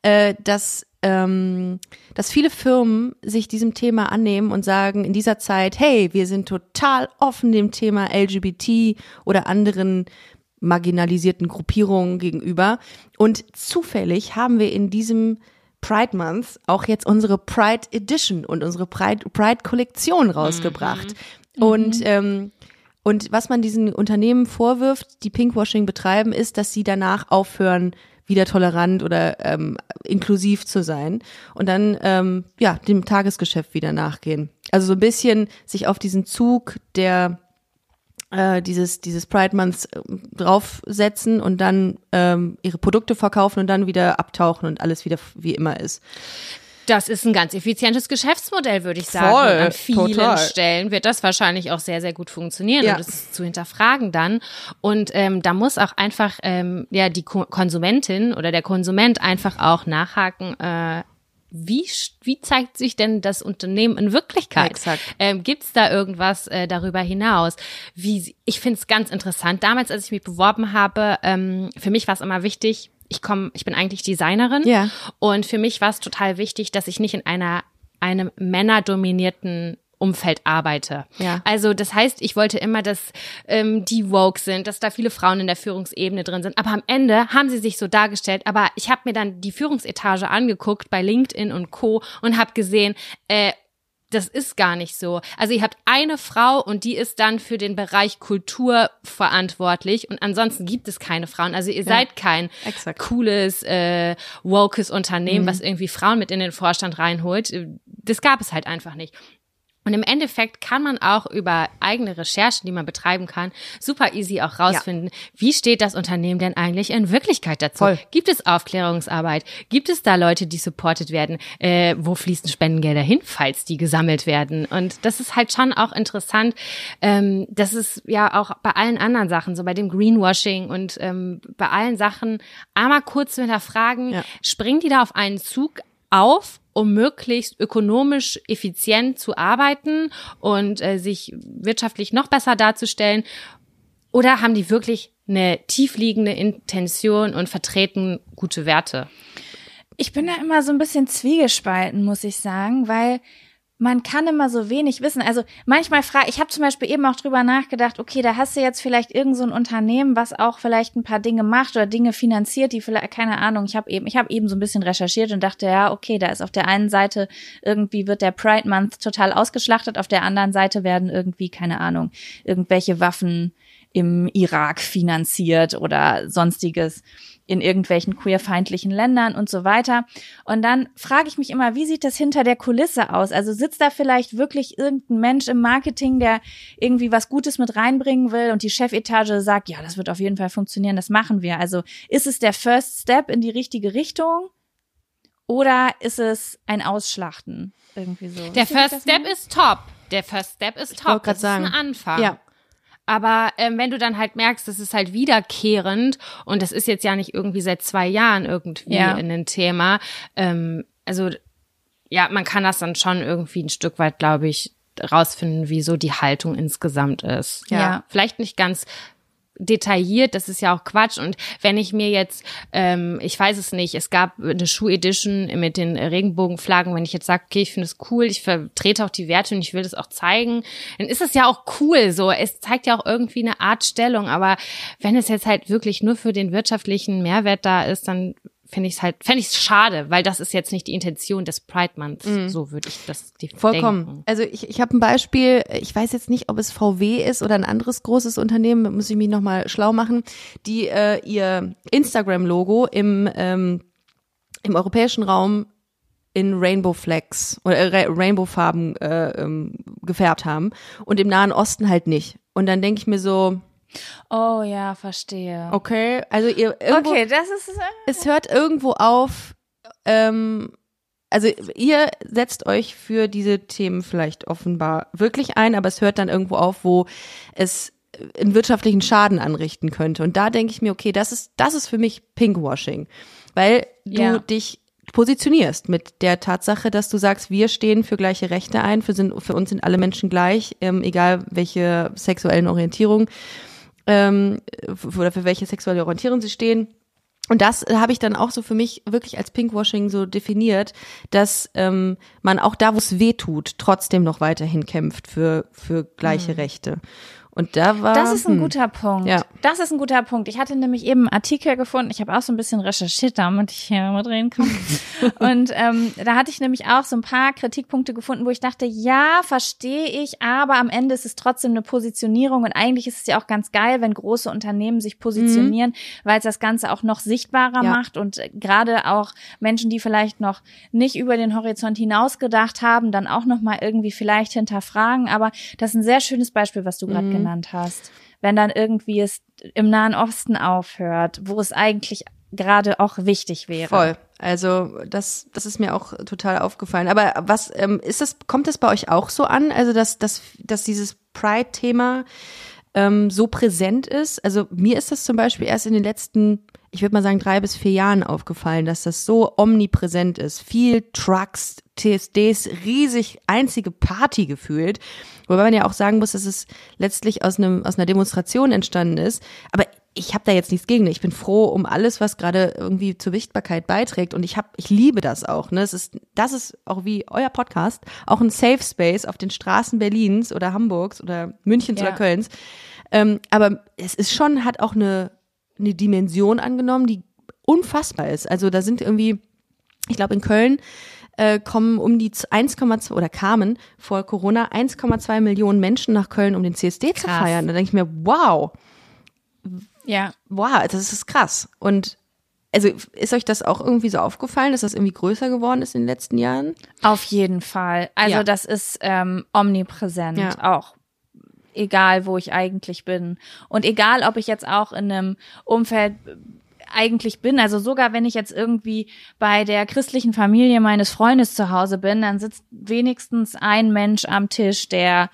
äh, dass ähm, dass viele Firmen sich diesem Thema annehmen und sagen in dieser Zeit, hey, wir sind total offen dem Thema LGBT oder anderen marginalisierten Gruppierungen gegenüber. Und zufällig haben wir in diesem Pride Month auch jetzt unsere Pride Edition und unsere Pride, Pride Kollektion rausgebracht. Und, ähm, und was man diesen Unternehmen vorwirft, die Pinkwashing betreiben, ist, dass sie danach aufhören, wieder tolerant oder ähm, inklusiv zu sein und dann ähm, ja dem Tagesgeschäft wieder nachgehen. Also so ein bisschen sich auf diesen Zug der äh, dieses dieses Pride Months äh, draufsetzen und dann ähm, ihre Produkte verkaufen und dann wieder abtauchen und alles wieder wie immer ist. Das ist ein ganz effizientes Geschäftsmodell, würde ich sagen. Voll, und an vielen total. Stellen wird das wahrscheinlich auch sehr, sehr gut funktionieren. Ja. Und das ist zu hinterfragen dann. Und ähm, da muss auch einfach ähm, ja die Ko Konsumentin oder der Konsument einfach auch nachhaken. Äh, wie, wie zeigt sich denn das Unternehmen in Wirklichkeit? Exakt. Ähm, Gibt es da irgendwas äh, darüber hinaus? Wie, ich finde es ganz interessant. Damals, als ich mich beworben habe, ähm, für mich war es immer wichtig, ich komme, ich bin eigentlich Designerin Ja. und für mich war es total wichtig, dass ich nicht in einer einem männerdominierten Umfeld arbeite. Ja. Also das heißt, ich wollte immer, dass ähm, die woke sind, dass da viele Frauen in der Führungsebene drin sind. Aber am Ende haben sie sich so dargestellt. Aber ich habe mir dann die Führungsetage angeguckt bei LinkedIn und Co. und habe gesehen, äh, das ist gar nicht so. Also ihr habt eine Frau und die ist dann für den Bereich Kultur verantwortlich und ansonsten gibt es keine Frauen. Also ihr seid kein exakt. cooles, äh, wokes Unternehmen, was irgendwie Frauen mit in den Vorstand reinholt. Das gab es halt einfach nicht. Und im Endeffekt kann man auch über eigene Recherchen, die man betreiben kann, super easy auch rausfinden, wie steht das Unternehmen denn eigentlich in Wirklichkeit dazu? Voll. Gibt es Aufklärungsarbeit? Gibt es da Leute, die supported werden? Äh, wo fließen Spendengelder hin, falls die gesammelt werden? Und das ist halt schon auch interessant. Ähm, das ist ja auch bei allen anderen Sachen, so bei dem Greenwashing und ähm, bei allen Sachen, einmal kurz hinterfragen, Ja. springen die da auf einen Zug auf, um möglichst ökonomisch effizient zu arbeiten und äh, sich wirtschaftlich noch besser darzustellen? Oder haben die wirklich eine tiefliegende Intention und vertreten gute Werte? Ich bin da immer so ein bisschen zwiegespalten, muss ich sagen, weil man kann immer so wenig wissen. Also manchmal frage ich, habe zum Beispiel eben auch drüber nachgedacht, okay, da hast du jetzt vielleicht irgend so ein Unternehmen, was auch vielleicht ein paar Dinge macht oder Dinge finanziert, die vielleicht, keine Ahnung, ich habe eben, ich habe eben so ein bisschen recherchiert und dachte, ja, okay, da ist auf der einen Seite irgendwie wird der Pride Month total ausgeschlachtet, auf der anderen Seite werden irgendwie, keine Ahnung, irgendwelche Waffen im Irak finanziert oder sonstiges in irgendwelchen queerfeindlichen Ländern und so weiter. Und dann frage ich mich immer, wie sieht das hinter der Kulisse aus? Also sitzt da vielleicht wirklich irgendein Mensch im Marketing, der irgendwie was Gutes mit reinbringen will und die Chefetage sagt, ja, das wird auf jeden Fall funktionieren, das machen wir. Also ist es der First Step in die richtige Richtung oder ist es ein Ausschlachten? Irgendwie so. Der First Step ist top. Der First Step ist top. Das ist sagen. ein Anfang. Ja. Aber ähm, wenn du dann halt merkst, das ist halt wiederkehrend und das ist jetzt ja nicht irgendwie seit zwei Jahren irgendwie Ja. in ein Thema, ähm, also ja, man kann das dann schon irgendwie ein Stück weit, glaube ich, rausfinden, wie so die Haltung insgesamt ist. Ja. Vielleicht nicht ganz detailliert, das ist ja auch Quatsch. Und wenn ich mir jetzt, ähm, ich weiß es nicht, es gab eine Schuh-Edition mit den Regenbogenflaggen, wenn ich jetzt sage, okay, ich finde es cool, ich vertrete auch die Werte und ich will das auch zeigen, dann ist es ja auch cool so. Es zeigt ja auch irgendwie eine Art Stellung, aber wenn es jetzt halt wirklich nur für den wirtschaftlichen Mehrwert da ist, dann finde ich es halt, fände ich es schade, weil das ist jetzt nicht die Intention des Pride Months. So würde ich das die Vollkommen. denken. Also ich, ich habe ein Beispiel, ich weiß jetzt nicht, ob es VW ist oder ein anderes großes Unternehmen, muss ich mich nochmal schlau machen, die äh, ihr Instagram-Logo im, ähm, im europäischen Raum in Rainbow Flags oder äh, Ra- Rainbow-Farben äh, ähm, gefärbt haben und im Nahen Osten halt nicht. Und dann denke ich mir so, Oh ja, verstehe. okay, also ihr irgendwo, Okay, das ist äh, es hört irgendwo auf, ähm, also ihr setzt euch für diese Themen vielleicht offenbar wirklich ein, aber es hört dann irgendwo auf, wo es einen wirtschaftlichen Schaden anrichten könnte. Und da denke ich mir, okay, das ist, das ist für mich Pinkwashing, weil du Ja. dich positionierst mit der Tatsache, dass du sagst, wir stehen für gleiche Rechte ein, für, sind, für uns sind alle Menschen gleich, ähm, egal welche sexuellen Orientierung ähm, oder für welche sexuelle Orientierung sie stehen. Und das äh, habe ich dann auch so für mich wirklich als Pinkwashing so definiert, dass ähm, man auch da, wo es weh tut, trotzdem noch weiterhin kämpft für, für gleiche Rechte. Und da war. Das ist ein hm, guter Punkt. Ja. Das ist ein guter Punkt. Ich hatte nämlich eben einen Artikel gefunden. Ich habe auch so ein bisschen recherchiert, damit ich hier mitreden kann. und ähm, da hatte ich nämlich auch so ein paar Kritikpunkte gefunden, wo ich dachte, ja, verstehe ich, aber am Ende ist es trotzdem eine Positionierung und eigentlich ist es ja auch ganz geil, wenn große Unternehmen sich positionieren, weil es das Ganze auch noch sichtbarer Ja. macht und äh, gerade auch Menschen, die vielleicht noch nicht über den Horizont hinaus gedacht haben, dann auch noch mal irgendwie vielleicht hinterfragen. Aber das ist ein sehr schönes Beispiel, was du gerade Mhm. genannt hast. Wenn dann irgendwie es im Nahen Osten aufhört, wo es eigentlich gerade auch wichtig wäre. Voll. Also das, das ist mir auch total aufgefallen. Aber was ähm, ist das? Kommt das bei euch auch so an? Also dass, dass, dass dieses Pride-Thema ähm, so präsent ist? Also mir ist das zum Beispiel erst in den letzten, ich würde mal sagen drei bis vier Jahren aufgefallen, dass das so omnipräsent ist. Viel Trucks, TSDs, riesig einzige Party gefühlt. Wobei man ja auch sagen muss, dass es letztlich aus einem aus einer Demonstration entstanden ist. Aber ich habe da jetzt nichts gegen. Ich bin froh um alles, was gerade irgendwie zur Sichtbarkeit beiträgt. Und ich habe, ich liebe das auch. Ne, es ist, das ist auch wie euer Podcast auch ein Safe Space auf den Straßen Berlins oder Hamburgs oder Münchens Ja. oder Kölns. Ähm, aber es ist schon, hat auch eine eine Dimension angenommen, die unfassbar ist. Also da sind irgendwie, ich glaube in Köln äh, kommen um die 1,2 oder kamen vor Corona 1,2 Millionen Menschen nach Köln, um den CSD zu Krass. feiern. Da denke ich mir, wow, Ja. wow, das ist krass. Und also ist euch das auch irgendwie so aufgefallen, dass das irgendwie größer geworden ist in den letzten Jahren? Auf jeden Fall. Also Ja. das ist ähm, omnipräsent Ja. auch. Egal, wo ich eigentlich bin. Und egal, ob ich jetzt auch in einem Umfeld eigentlich bin, also sogar wenn ich jetzt irgendwie bei der christlichen Familie meines Freundes zu Hause bin, dann sitzt wenigstens ein Mensch am Tisch, der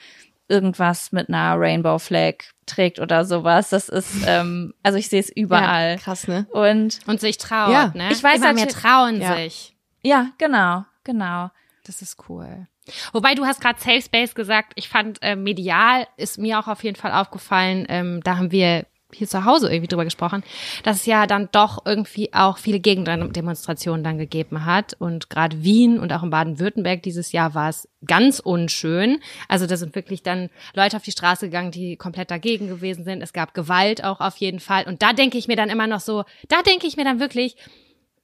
irgendwas mit einer Rainbow Flag trägt oder sowas. Das ist, ähm, also ich sehe es überall. krass, ne? Und Und sich traut, Ja. ne? Ich weiß Immer mehr natürlich- trauen Ja. sich. ja, genau, genau. Das ist cool. Wobei du hast gerade Safe Space gesagt. Ich fand äh, medial ist mir auch auf jeden Fall aufgefallen. Ähm, da haben wir hier zu Hause irgendwie drüber gesprochen, dass es ja dann doch irgendwie auch viele Gegendemonstrationen dann gegeben hat. Und gerade Wien und auch in Baden-Württemberg dieses Jahr war es ganz unschön. Also da sind wirklich dann Leute auf die Straße gegangen, die komplett dagegen gewesen sind. Es gab Gewalt auch auf jeden Fall. Und da denke ich mir dann immer noch so, da denke ich mir dann wirklich,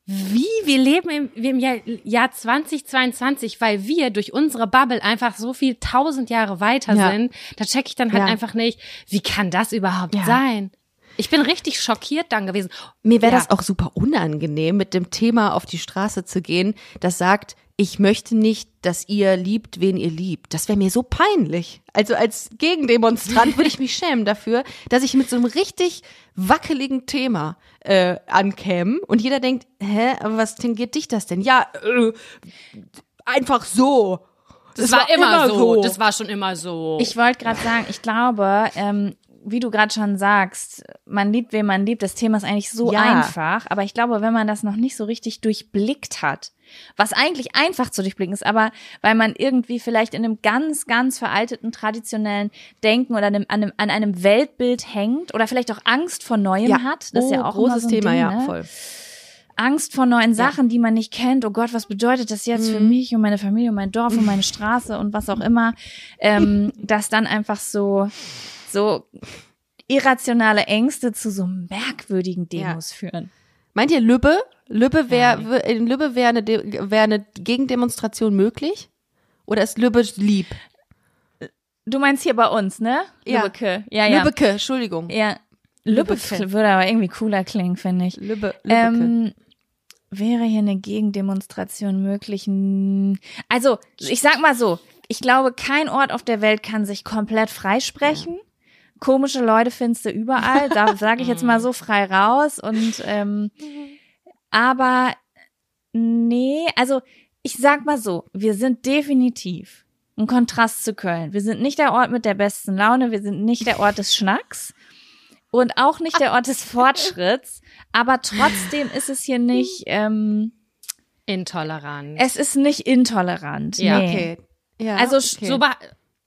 wie wir leben im, im Jahr, Jahr 2022, weil wir durch unsere Bubble einfach so viel tausend Jahre weiter Ja. sind. Da check ich dann halt Ja. einfach nicht, wie kann das überhaupt Ja. sein? Ich bin richtig schockiert dann gewesen. Mir wäre Ja. das auch super unangenehm, mit dem Thema auf die Straße zu gehen, das sagt, ich möchte nicht, dass ihr liebt, wen ihr liebt. Das wäre mir so peinlich. Also als Gegendemonstrant würde ich mich schämen dafür, dass ich mit so einem richtig wackeligen Thema äh, ankäme und jeder denkt, hä, aber was tangiert dich das denn? Ja, äh, einfach so. Das, war, immer, so. Das war schon immer so. Ich wollte gerade sagen, ich glaube, ähm, wie du gerade schon sagst, man liebt, wen man liebt. Das Thema ist eigentlich so Ja. einfach. Aber ich glaube, wenn man das noch nicht so richtig durchblickt hat, was eigentlich einfach zu durchblicken ist, aber weil man irgendwie vielleicht in einem ganz, ganz veralteten, traditionellen Denken oder einem, an, einem, an einem Weltbild hängt oder vielleicht auch Angst vor Neuem hat. Das ist ja Oh, auch großes so ein Thema, Ding, ja, ne? voll. Angst vor neuen Sachen, die man nicht kennt. Oh Gott, was bedeutet das jetzt für mich und meine Familie und mein Dorf und meine Straße und was auch immer, ähm, dass dann einfach so so irrationale Ängste zu so merkwürdigen Demos führen. Meint ihr, Lübbe Lübbe wäre, in Lübbe wäre eine, De- wäre eine Gegendemonstration möglich? Oder ist Lübbe lieb? Du meinst hier bei uns, ne? Ja. Lübbecke. Ja, ja. Lübbecke, Entschuldigung. Ja. Lübbecke Lübbecke. würde aber irgendwie cooler klingen, finde ich. Lübbe, Lübbecke. Ähm, wäre hier eine Gegendemonstration möglich? Also, ich sag mal so, ich glaube, kein Ort auf der Welt kann sich komplett freisprechen. Komische Leute findest du überall, da sage ich jetzt mal so frei raus. Und ähm, aber nee, also ich sag mal so, wir sind definitiv ein Kontrast zu Köln. Wir sind nicht der Ort mit der besten Laune, wir sind nicht der Ort des Schnacks und auch nicht der Ort des Fortschritts, aber trotzdem ist es hier nicht, ähm, Intolerant. es ist nicht intolerant. Ja, nee. okay. Ja, Also okay. So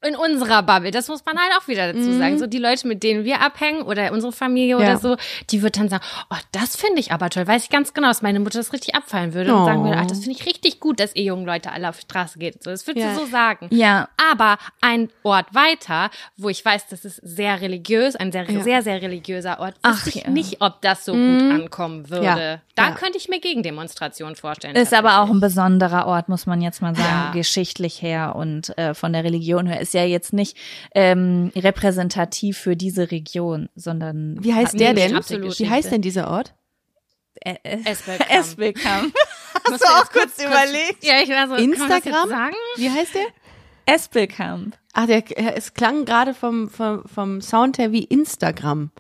in unserer Bubble, das muss man halt auch wieder dazu Mhm. sagen. So die Leute, mit denen wir abhängen oder unsere Familie Ja. oder so, die wird dann sagen, oh, das finde ich aber toll. Weiß ich ganz genau, dass meine Mutter das richtig abfallen würde und sagen würde, Oh. ach, das finde ich richtig gut, dass ihr jungen Leute alle auf die Straße geht. So, das würde Ja. sie so sagen. Ja, Aber ein Ort weiter, wo ich weiß, das ist sehr religiös, ein sehr, sehr, sehr religiöser Ort, Ach, ich ja. nicht, ob das so gut ankommen würde. Ja. Da Ja. könnte ich mir Gegendemonstrationen vorstellen. ist aber auch ein besonderer Ort, muss man jetzt mal sagen, Ja. geschichtlich her und äh, von der Religion her. Ist ja jetzt nicht ähm, repräsentativ für diese Region, sondern Wie heißt der denn? absolut. Wie heißt denn dieser Ort? äh, äh. Esbelkamp. Hast du auch kurz überlegt? Ja, ich war so, kann man das jetzt Instagram? sagen? Wie heißt der? Espelkamp. Ach, der, es klang gerade vom, vom, vom Sound her wie Instagram.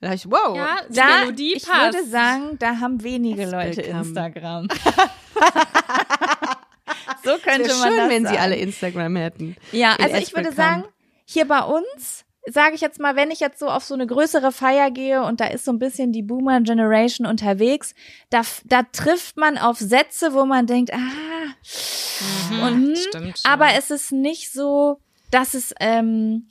Da dachte ich, wow. Ja, die Da, Melodie ich passt. würde sagen, da haben wenige Leute. Instagram. so könnte man schön, das wenn sagen. sie alle Instagram hätten. Ja, also ich würde sagen, hier bei uns sage ich jetzt mal, wenn ich jetzt so auf so eine größere Feier gehe und da ist so ein bisschen die Boomer Generation unterwegs, da, da trifft man auf Sätze, wo man denkt, ah, und, hm, stimmt aber es ist nicht so, dass es, ähm,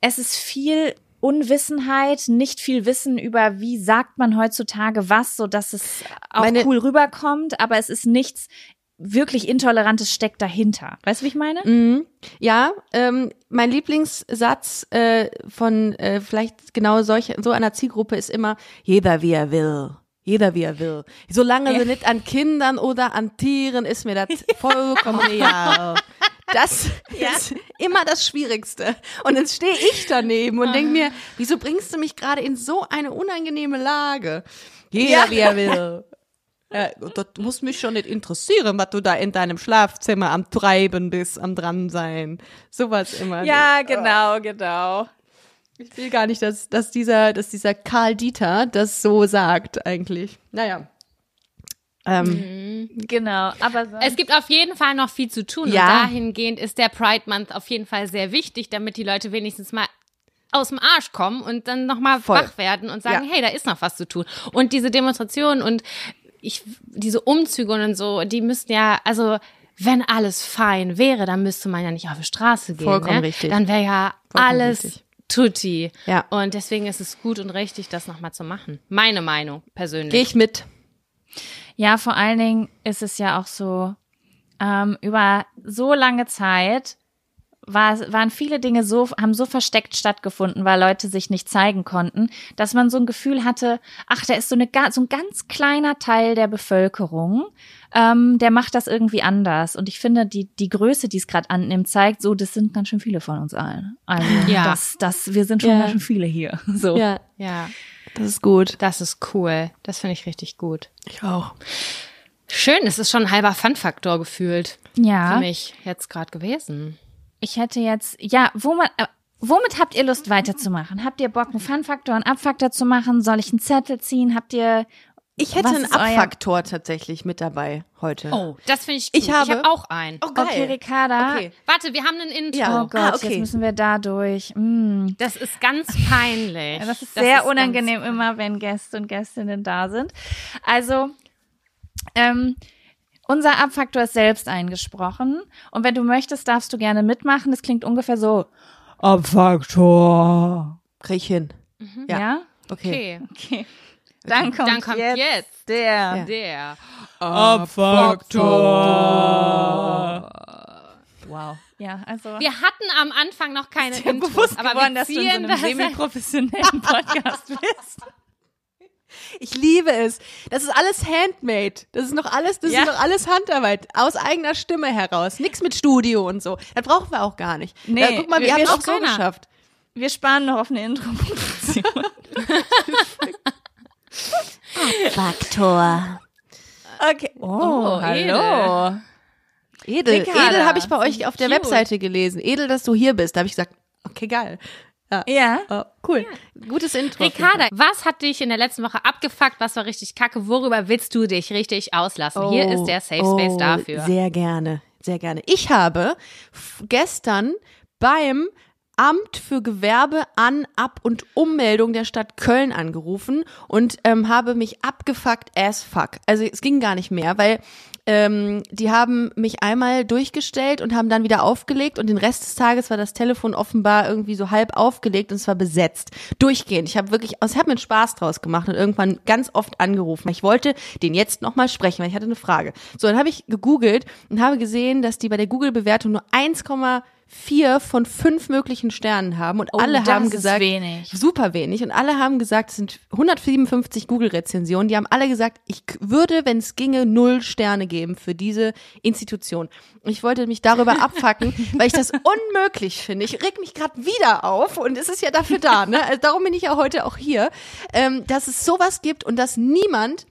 es ist viel Unwissenheit, nicht viel Wissen über, wie sagt man heutzutage was, so dass es auch Meine- cool rüberkommt, aber es ist nichts wirklich Intolerantes steckt dahinter. Weißt du, wie ich meine? Mhm. Ja, ähm, mein Lieblingssatz äh, von äh, vielleicht genau solch, so einer Zielgruppe ist immer, jeder wie er will. Jeder wie er will. Solange sie nicht an Kindern oder an Tieren ist mir das vollkommen egal. Das ist immer das Schwierigste. Und dann stehe ich daneben und denke mir, wieso bringst du mich gerade in so eine unangenehme Lage? Jeder wie er will. Ja, das muss mich schon nicht interessieren, was du da in deinem Schlafzimmer am Treiben bist, am dran sein. Sowas immer. Ja, genau, genau. Ich will gar nicht, dass, dass dieser, dass dieser Karl Dieter das so sagt, eigentlich. Naja. Ähm, Genau, aber so. Es gibt auf jeden Fall noch viel zu tun. Ja. Und dahingehend ist der Pride Month auf jeden Fall sehr wichtig, damit die Leute wenigstens mal aus dem Arsch kommen und dann nochmal wach werden und sagen, Ja. hey, da ist noch was zu tun. Und diese Demonstrationen und ich, diese Umzüge und so, die müssten ja, also wenn alles fein wäre, dann müsste man ja nicht auf die Straße gehen. Vollkommen ne? richtig. Dann wäre ja Vollkommen alles richtig. tutti. Ja. Und deswegen ist es gut und richtig, das nochmal zu machen. Meine Meinung persönlich. Gehe ich mit. ja, vor allen Dingen ist es ja auch so, ähm, über so lange Zeit war, waren viele Dinge so, haben so versteckt stattgefunden, weil Leute sich nicht zeigen konnten, dass man so ein Gefühl hatte, ach, da ist so, eine, so ein ganz kleiner Teil der Bevölkerung, ähm, der macht das irgendwie anders. Und ich finde, die, die Größe, die es gerade annimmt, zeigt so, das sind ganz schön viele von uns allen. Also, Ja. das, das, wir sind schon Ja. ganz schön viele hier. So. Ja, ja, das ist gut. das ist cool. Das finde ich richtig gut. Ich auch. Schön, es ist schon ein halber Fun-Faktor gefühlt Ja. für mich jetzt gerade gewesen. Ich hätte jetzt, ja, wo man, äh, womit habt ihr Lust weiterzumachen? Habt ihr Bock, einen Fun-Faktor, einen Abfaktor zu machen? Soll ich einen Zettel ziehen? Habt ihr, Ich hätte einen ist Abfaktor tatsächlich mit dabei heute. Oh, das finde ich gut. Ich habe- ich habe auch einen. Oh, geil. okay, Ricarda. Okay. Warte, wir haben einen Intro. Ja. Oh Gott, Ah, okay. jetzt müssen wir da durch. Mm. Das ist ganz peinlich. Das ist sehr ganz- unangenehm immer, wenn Gäste und Gästinnen da sind. Also, ähm, unser Abfaktor ist selbst eingesprochen. Und wenn du möchtest, darfst du gerne mitmachen. Das klingt ungefähr so. Abfaktor. Krieg ich hin. Ja? Ja. Okay, Okay. Okay. Dann kommt, dann kommt jetzt, jetzt der der. Abfaktor. Wow. Ja, also. Wir hatten am Anfang noch keine bewusst aber geworden, wir dass du in so ziehen einem semi-professionellen Podcast bist. Ich liebe es. Das ist alles handmade. Das ist noch alles, das Ja. ist noch alles Handarbeit. Aus eigener Stimme heraus. Nix mit Studio und so. Das brauchen wir auch gar nicht. Nee, ja, guck mal, wir, wir- haben es auch so keiner. geschafft. Wir sparen noch auf eine Intro-Produktion. Faktor. Okay. Oh, hallo. Edel. Ricarda, Edel habe ich bei euch auf der cute. Webseite gelesen. Edel, dass du hier bist. Da habe ich gesagt, okay, geil. Ja. Ja. Oh, cool. Gutes Intro. Ricarda, was hat dich in der letzten Woche abgefuckt? Was war richtig kacke? Worüber willst du dich richtig auslassen? Hier ist der Safe Space oh, dafür. Sehr gerne, sehr gerne. Ich habe gestern beim Amt für Gewerbe an, Ab- und Ummeldung der Stadt Köln angerufen und ähm, habe mich abgefuckt as fuck. Also es ging gar nicht mehr, weil ähm, die haben mich einmal durchgestellt und haben dann wieder aufgelegt und den Rest des Tages war das Telefon offenbar irgendwie so halb aufgelegt und es war besetzt. Durchgehend. Ich habe wirklich, es hat mir Spaß draus gemacht und irgendwann ganz oft angerufen. Ich wollte den jetzt nochmal sprechen, weil ich hatte eine Frage. So, dann habe ich gegoogelt und habe gesehen, dass die bei der Google-Bewertung nur 1,4 von fünf möglichen Sternen haben und Oh, alle haben gesagt, wenig. super wenig und alle haben gesagt, es sind 157 Google-Rezensionen, die haben alle gesagt, ich würde, wenn es ginge, null Sterne geben für diese Institution. Ich wollte mich darüber abfacken, weil ich das unmöglich finde. Ich reg mich gerade wieder auf und es ist ja dafür da, ne? Also darum bin ich ja heute auch hier, ähm, dass es sowas gibt und dass niemand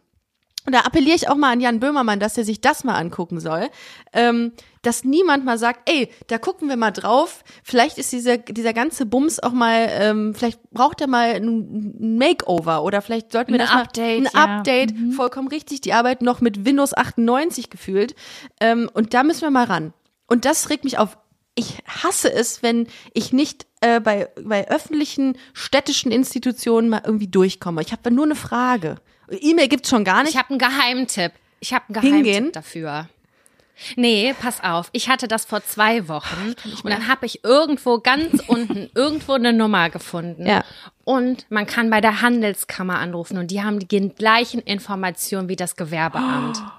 und da appelliere ich auch mal an Jan Böhmermann, dass er sich das mal angucken soll, ähm, dass niemand mal sagt, ey, da gucken wir mal drauf, vielleicht ist dieser, dieser ganze Bums auch mal, ähm, vielleicht braucht er mal ein Makeover oder vielleicht sollten wir Ein das mal, Update, ein ja. Update, vollkommen richtig, die arbeiten noch mit Windows 98 gefühlt ähm, und da müssen wir mal ran. Und das regt mich auf. Ich hasse es, wenn ich nicht äh, bei, bei öffentlichen städtischen Institutionen mal irgendwie durchkomme. Ich habe nur eine Frage. E-Mail gibt's schon gar nicht. Ich habe einen Geheimtipp. Ich habe einen Geheimtipp Hingehen? dafür. Nee, pass auf. Ich hatte das vor zwei Wochen und dann habe ich irgendwo ganz unten irgendwo eine Nummer gefunden. Ja. Und man kann bei der Handelskammer anrufen und die haben die gleichen Informationen wie das Gewerbeamt.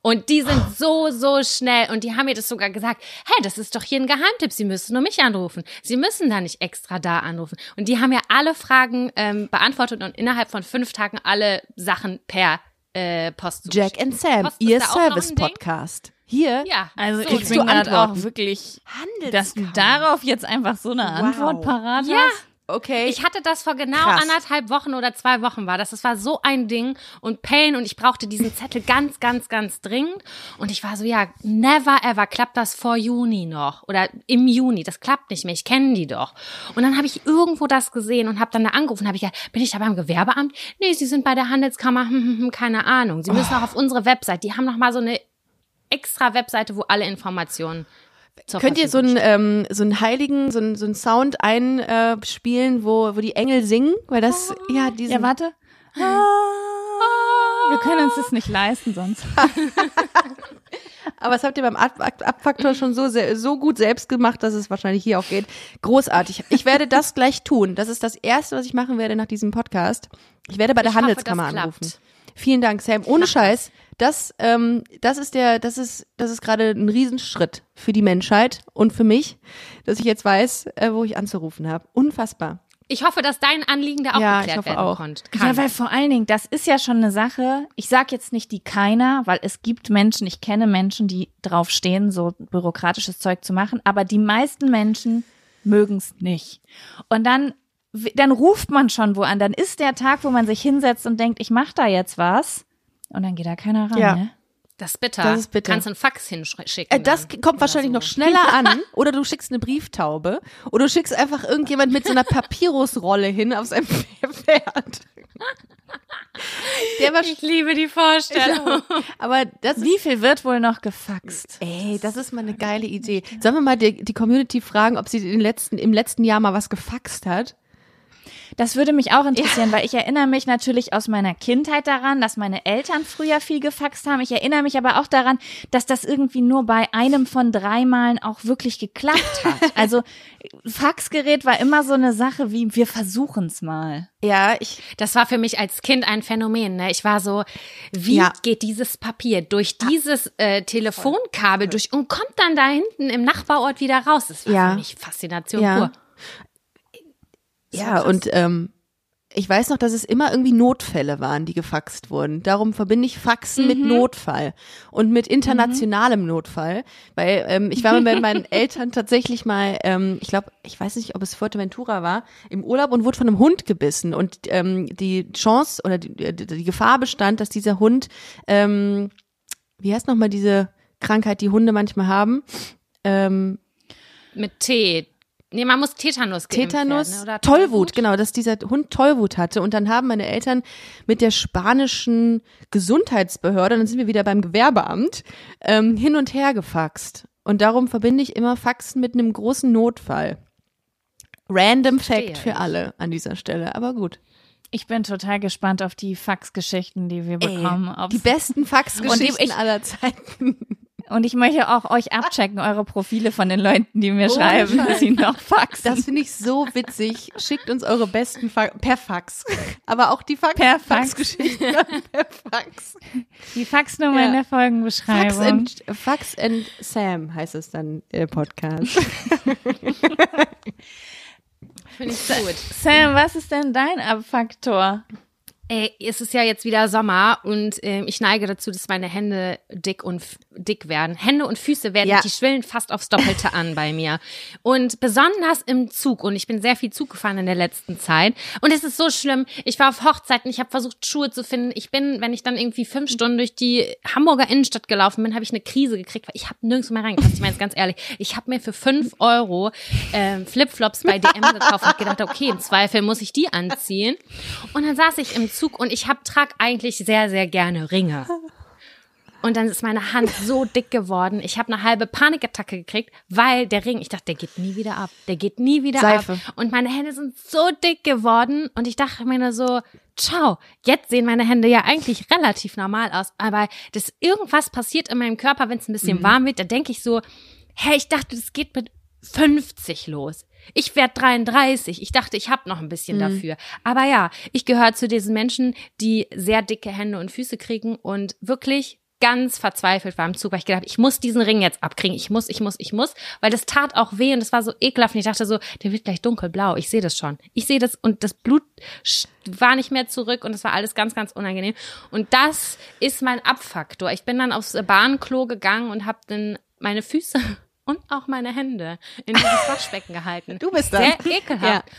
Und die sind so, so schnell. Und die haben mir das sogar gesagt, hey, das ist doch hier ein Geheimtipp. Sie müssen nur mich anrufen. Sie müssen da nicht extra da anrufen. Und die haben ja alle Fragen ähm, beantwortet und innerhalb von fünf Tagen alle Sachen per äh, Post Jack and Sam, Post ihr? Service-Podcast. Hier Ja, Also so ich kriegst bin du gerade Antworten. auch wirklich, dass du darauf jetzt einfach so eine Antwort parat Ja. hast. Okay. Ich hatte das vor genau Krass. anderthalb Wochen oder zwei Wochen war das. Das war so ein Ding und Pain und ich brauchte diesen Zettel ganz, ganz, ganz dringend. Und ich war so, ja, never ever klappt das vor Juni noch oder im Juni. Das klappt nicht mehr. Ich kenne die doch. Und dann habe ich irgendwo das gesehen und habe dann da angerufen. Habe ich ja, bin ich da beim Gewerbeamt? Nee, Sie sind bei der Handelskammer. Hm, hm, hm, keine Ahnung. Sie müssen auch auf unsere Website. Die haben noch mal so eine extra Webseite, wo alle Informationen zur Könnt ihr so einen, ähm, so einen heiligen, so einen, so einen Sound einspielen, äh, spielen, wo, wo die Engel singen? Weil das, ja, diesen, Ja, warte. Ah, Wir können uns das nicht leisten sonst. aber das habt ihr beim Ab Ab Abfaktor schon so, sehr, so gut selbst gemacht, dass es wahrscheinlich hier auch geht. Großartig. Ich werde das gleich tun. Das ist das Erste, was ich machen werde nach diesem Podcast. Ich werde bei der Ich hoffe, Handelskammer klappt. anrufen. Vielen Dank, Sam. Ohne Scheiß. Das, ähm, das ist der, das ist, das ist gerade ein Riesenschritt für die Menschheit und für mich, dass ich jetzt weiß, äh, wo ich anzurufen habe. Unfassbar. Ich hoffe, dass dein Anliegen da auch Ja, ich geklärt hoffe werden auch. konnte. Ja, weil vor allen Dingen, das ist ja schon eine Sache. Ich sag jetzt nicht die keiner, weil es gibt Menschen, ich kenne Menschen, die drauf stehen, so bürokratisches Zeug zu machen, aber die meisten Menschen mögen es nicht. Und dann, dann ruft man schon wo an. Dann ist der Tag, wo man sich hinsetzt und denkt, ich mach da jetzt was. Und dann geht da keiner ran, Ja. ne? Das ist bitter. Das ist bitter. Kannst du einen Fax hinschicken. Äh, das dann. kommt wahrscheinlich noch schneller an. Oder du schickst eine Brieftaube. Oder du schickst einfach irgendjemand mit so einer Papyrusrolle hin auf seinem Pferd. Der war Ich liebe die Vorstellung. aber das Wie viel wird wohl noch gefaxt? ey, das ist mal eine geile Idee. Sollen wir mal die, die Community fragen, ob sie den letzten, im letzten Jahr mal was gefaxt hat? Das würde mich auch interessieren, weil ich erinnere mich natürlich aus meiner Kindheit daran, dass meine Eltern früher viel gefaxt haben. Ich erinnere mich aber auch daran, dass das irgendwie nur bei einem von drei Malen auch wirklich geklappt hat. Also Faxgerät war immer so eine Sache wie, wir versuchen's mal. Ja, ich, Das war für mich als Kind ein Phänomen. Ne? Ich war so, wie Ja. geht dieses Papier durch dieses äh, Telefonkabel durch und kommt dann da hinten im Nachbarort wieder raus? Das war Ja. für mich Faszination Ja. pur. Ja, und, ähm, ich weiß noch, dass es immer irgendwie Notfälle waren, die gefaxt wurden. Darum verbinde ich Faxen mit Notfall und mit internationalem Notfall. Weil ähm, ich war mal mit meinen Eltern tatsächlich mal, ähm, ich glaube, ich weiß nicht, ob es Fuerteventura war, im Urlaub und wurde von einem Hund gebissen. Und ähm, die Chance oder die, die, Gefahr bestand, dass dieser Hund, ähm, wie heißt nochmal diese Krankheit, die Hunde manchmal haben? Ähm, Mit Tee. Nee, man muss Tetanus geimpft Tetanus, werden, ne? oder Tollwut, genau, dass dieser Hund Tollwut hatte. Und dann haben meine Eltern mit der spanischen Gesundheitsbehörde, dann sind wir wieder beim Gewerbeamt, ähm, hin und her gefaxt. Und darum verbinde ich immer Faxen mit einem großen Notfall. Random Fact für ich. alle an dieser Stelle, aber gut. Ich bin total gespannt auf die Faxgeschichten, die wir bekommen. Ey, die besten Faxgeschichten aller Zeiten. Und ich möchte auch euch abchecken, eure Profile von den Leuten, die mir schreiben, dass sie noch faxen. Das finde ich so witzig. Schickt uns eure besten Fa per Fax. Aber auch die Fax Per Fax. Faxgeschichten per Fax. die Faxnummer Ja. in der Fax Folgenbeschreibung. and, Fax and Sam heißt es dann äh, Podcast. Finde ich gut. Sam, was ist denn dein Abfaktor? Ey, es ist ja jetzt wieder Sommer und ähm, ich neige dazu, dass meine Hände dick und dick werden. Hände und Füße werden, Ja. die schwillen fast aufs Doppelte an bei mir. Und besonders im Zug und ich bin sehr viel Zug gefahren in der letzten Zeit und es ist so schlimm. Ich war auf Hochzeiten, ich habe versucht Schuhe zu finden. Ich bin, wenn ich dann irgendwie fünf Stunden durch die Hamburger Innenstadt gelaufen bin, habe ich eine Krise gekriegt, weil ich habe nirgends mehr reingepasst. Ich meine jetzt ganz ehrlich, ich habe mir für fünf Euro ähm, Flipflops bei DM gekauft und gedacht, okay, im Zweifel muss ich die anziehen. Und dann saß ich im Zug und ich hab, trag eigentlich sehr, sehr gerne Ringe. Und dann ist meine Hand so dick geworden. Ich habe eine halbe Panikattacke gekriegt, weil der Ring, ich dachte, der geht nie wieder ab. Der geht nie wieder Seife. ab. Und meine Hände sind so dick geworden. Und ich dachte mir nur so, ciao, jetzt sehen meine Hände ja eigentlich relativ normal aus. Aber das irgendwas passiert in meinem Körper, wenn es ein bisschen warm wird, da denke ich so, hä, ich dachte, das geht mit 50 los. Ich werde 33. Ich dachte, ich habe noch ein bisschen dafür. Aber ja, ich gehöre zu diesen Menschen, die sehr dicke Hände und Füße kriegen und wirklich ganz verzweifelt war im Zug, weil ich gedacht, ich muss diesen Ring jetzt abkriegen. Ich muss, ich muss, ich muss, weil das tat auch weh und das war so ekelhaft und ich dachte so, der wird gleich dunkelblau. Ich sehe das schon. Ich sehe das und das Blut war nicht mehr zurück und es war alles ganz, ganz unangenehm. Und das ist mein Abfaktor. Ich bin dann aufs Bahnklo gegangen und habe dann meine Füße und auch meine Hände in dieses Waschbecken gehalten. Du bist das. Sehr ekelhaft.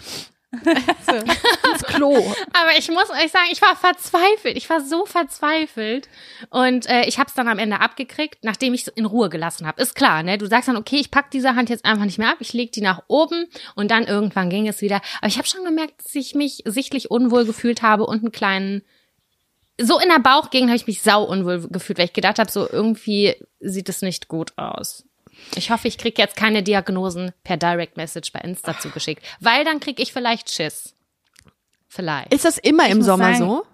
Ins Klo. Aber ich muss euch sagen, ich war verzweifelt. Ich war so verzweifelt. Und äh, ich habe es dann am Ende abgekriegt, nachdem ich es in Ruhe gelassen habe. Ist klar, ne? Du sagst dann, okay, ich pack diese Hand jetzt einfach nicht mehr ab, ich leg die nach oben und dann irgendwann ging es wieder. Aber ich habe schon gemerkt, dass ich mich sichtlich unwohl gefühlt habe und einen kleinen so in der Bauchgegend habe ich mich sau unwohl gefühlt, weil ich gedacht habe, so irgendwie sieht es nicht gut aus. Ich hoffe, ich krieg jetzt keine Diagnosen per Direct Message bei Insta zugeschickt, weil dann krieg ich vielleicht Schiss. Vielleicht. Ist das immer im muss Sommer sagen- so?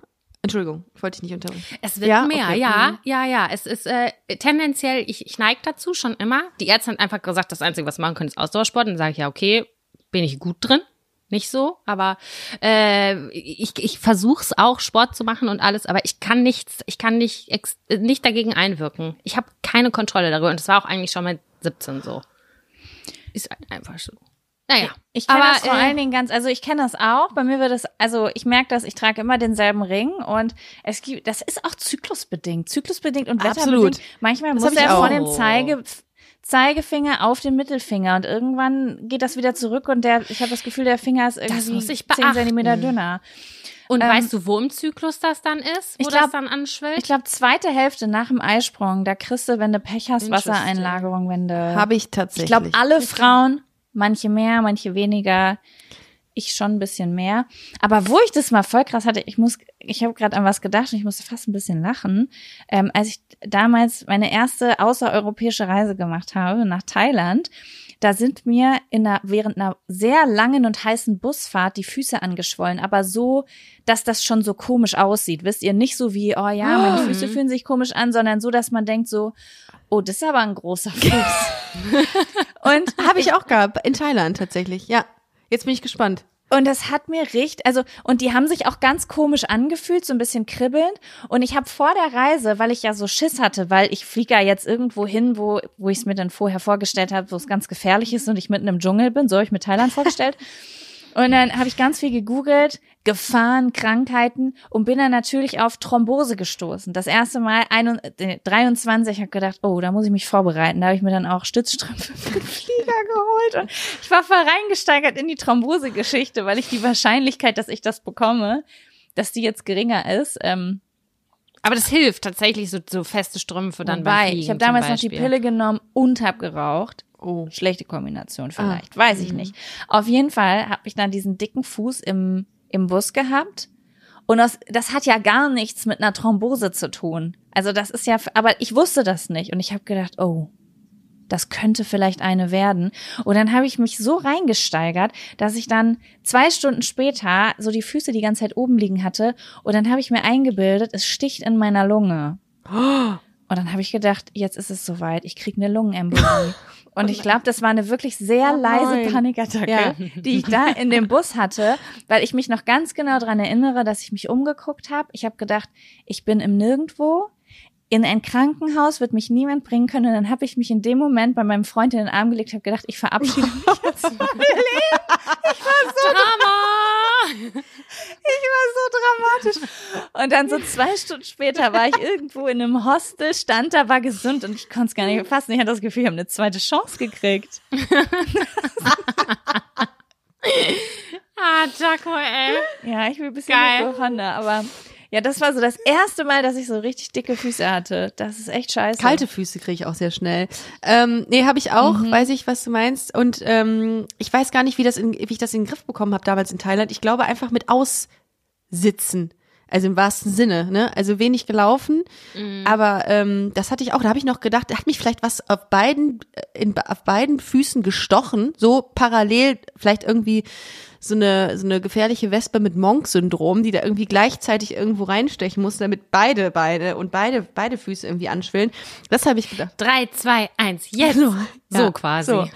Entschuldigung, ich wollte dich nicht unterbrechen. Es wird Ja, mehr, okay. ja, Mhm. ja, ja. Es ist äh, tendenziell, ich, ich neige dazu schon immer. Die Ärzte haben einfach gesagt, das Einzige, was wir machen können, ist Ausdauersport. Dann sage ich, ja, okay, bin ich gut drin. Nicht so, aber äh, ich, ich versuche es auch, Sport zu machen und alles, aber ich kann nichts, ich kann nicht, ex nicht dagegen einwirken. Ich habe keine Kontrolle darüber und das war auch eigentlich schon mit 17 so. Ist halt einfach so. Naja, Ich kenne das vor äh, allen Dingen ganz, also ich kenne das auch. Bei mir wird es, also ich merke das, ich trage immer denselben Ring und es gibt, das ist auch zyklusbedingt, zyklusbedingt und Absolut. wetterbedingt. Manchmal Das muss er von dem Zeige, Zeigefinger auf den Mittelfinger und irgendwann geht das wieder zurück und der, ich habe das Gefühl, der Finger ist irgendwie muss ich 10 beachten. Zentimeter dünner. und ähm, weißt du, wo im Zyklus das dann ist? Wo glaub- das dann anschwillt? Ich glaube, zweite Hälfte nach dem Eisprung, da kriegst du, wenn du Pech hast. Wassereinlagerung, wenn du. Habe ich tatsächlich. Ich glaube, alle Frauen, manche mehr, manche weniger. Ich schon ein bisschen mehr. Aber wo ich das mal voll krass hatte, ich muss, ich habe gerade an was gedacht und ich musste fast ein bisschen lachen, ähm, als ich damals meine erste außereuropäische Reise gemacht habe nach Thailand. Da sind mir in einer, während einer sehr langen und heißen Busfahrt die Füße angeschwollen, aber so, dass das schon so komisch aussieht. Wisst ihr, nicht so wie, oh ja, meine Füße fühlen sich komisch an, sondern so, dass man denkt so, oh, das ist aber ein großer Fuß. und Habe ich auch gehabt, in Thailand tatsächlich. Ja, jetzt bin ich gespannt. Und das hat mir richtig, also, und die haben sich auch ganz komisch angefühlt, so ein bisschen kribbelnd. Und ich habe vor der Reise, weil ich ja so Schiss hatte, weil ich fliege ja jetzt irgendwo hin, wo, wo ich es mir dann vorher vorgestellt habe, wo es ganz gefährlich ist und ich mitten im Dschungel bin, so habe ich mir Thailand vorgestellt. Und dann habe ich ganz viel gegoogelt, Gefahren, Krankheiten und bin dann natürlich auf Thrombose gestoßen. Das erste Mal ein, äh, 23, habe gedacht, oh, da muss ich mich vorbereiten. Da habe ich mir dann auch Stützstrümpfe für den Flieger geholt und ich war voll reingesteigert in die Thrombose-Geschichte, weil ich die Wahrscheinlichkeit, dass ich das bekomme, dass die jetzt geringer ist. Ähm, Aber das hilft tatsächlich, so, so feste Strümpfe dann wobei, Fliegen ich habe damals noch die. Pille genommen und habe geraucht. Oh. Schlechte Kombination vielleicht, weiß ich nicht. Auf jeden Fall habe ich dann diesen dicken Fuß im, im Bus gehabt. Und das, das hat ja gar nichts mit einer Thrombose zu tun. Also das ist ja, aber ich wusste das nicht. Und ich habe gedacht, oh, das könnte vielleicht eine werden. Und dann habe ich mich so reingesteigert, dass ich dann zwei Stunden später so die Füße die ganze Zeit oben liegen hatte. Und dann habe ich mir eingebildet, es sticht in meiner Lunge. Und dann habe ich gedacht, jetzt ist es soweit, ich krieg eine Lungenembolie. Und ich glaube, das war eine wirklich sehr Oh leise. Panikattacke, Ja. die ich da in dem Bus hatte, weil ich mich noch ganz genau dran erinnere, dass ich mich umgeguckt habe. Ich habe gedacht, ich bin im Nirgendwo. In ein Krankenhaus wird mich niemand bringen können. Und dann habe ich mich in dem Moment bei meinem Freund in den Arm gelegt, habe gedacht, ich verabschiede mich jetzt von meinem Leben. Drama! Ich war so dramatisch. Und dann so zwei Stunden später war ich irgendwo in einem Hostel, stand da, war gesund und ich konnte es gar nicht fassen. Ich hatte das Gefühl, ich habe eine zweite Chance gekriegt. Ah, Jaco, ey. Ja, ich bin ein bisschen Geil. Honda, aber ja, das war so das erste Mal, dass ich so richtig dicke Füße hatte. Das ist echt scheiße. Kalte Füße kriege ich auch sehr schnell. Ähm, nee, habe ich auch, weiß ich, was du meinst. Und ähm, ich weiß gar nicht, wie, das in, wie ich das in den Griff bekommen habe damals in Thailand. Ich glaube einfach mit Aussitzen. Also im wahrsten Sinne, ne? Also wenig gelaufen. Aber ähm, das hatte ich auch, da habe ich noch gedacht, da hat mich vielleicht was auf beiden, in, auf beiden Füßen gestochen, so parallel, vielleicht irgendwie so eine, so eine gefährliche Wespe mit Monk-Syndrom, die da irgendwie gleichzeitig irgendwo reinstechen muss, damit beide Beine und beide, beide Füße irgendwie anschwillen. Das habe ich gedacht. Drei, zwei, eins, jetzt. So Ja, quasi. So.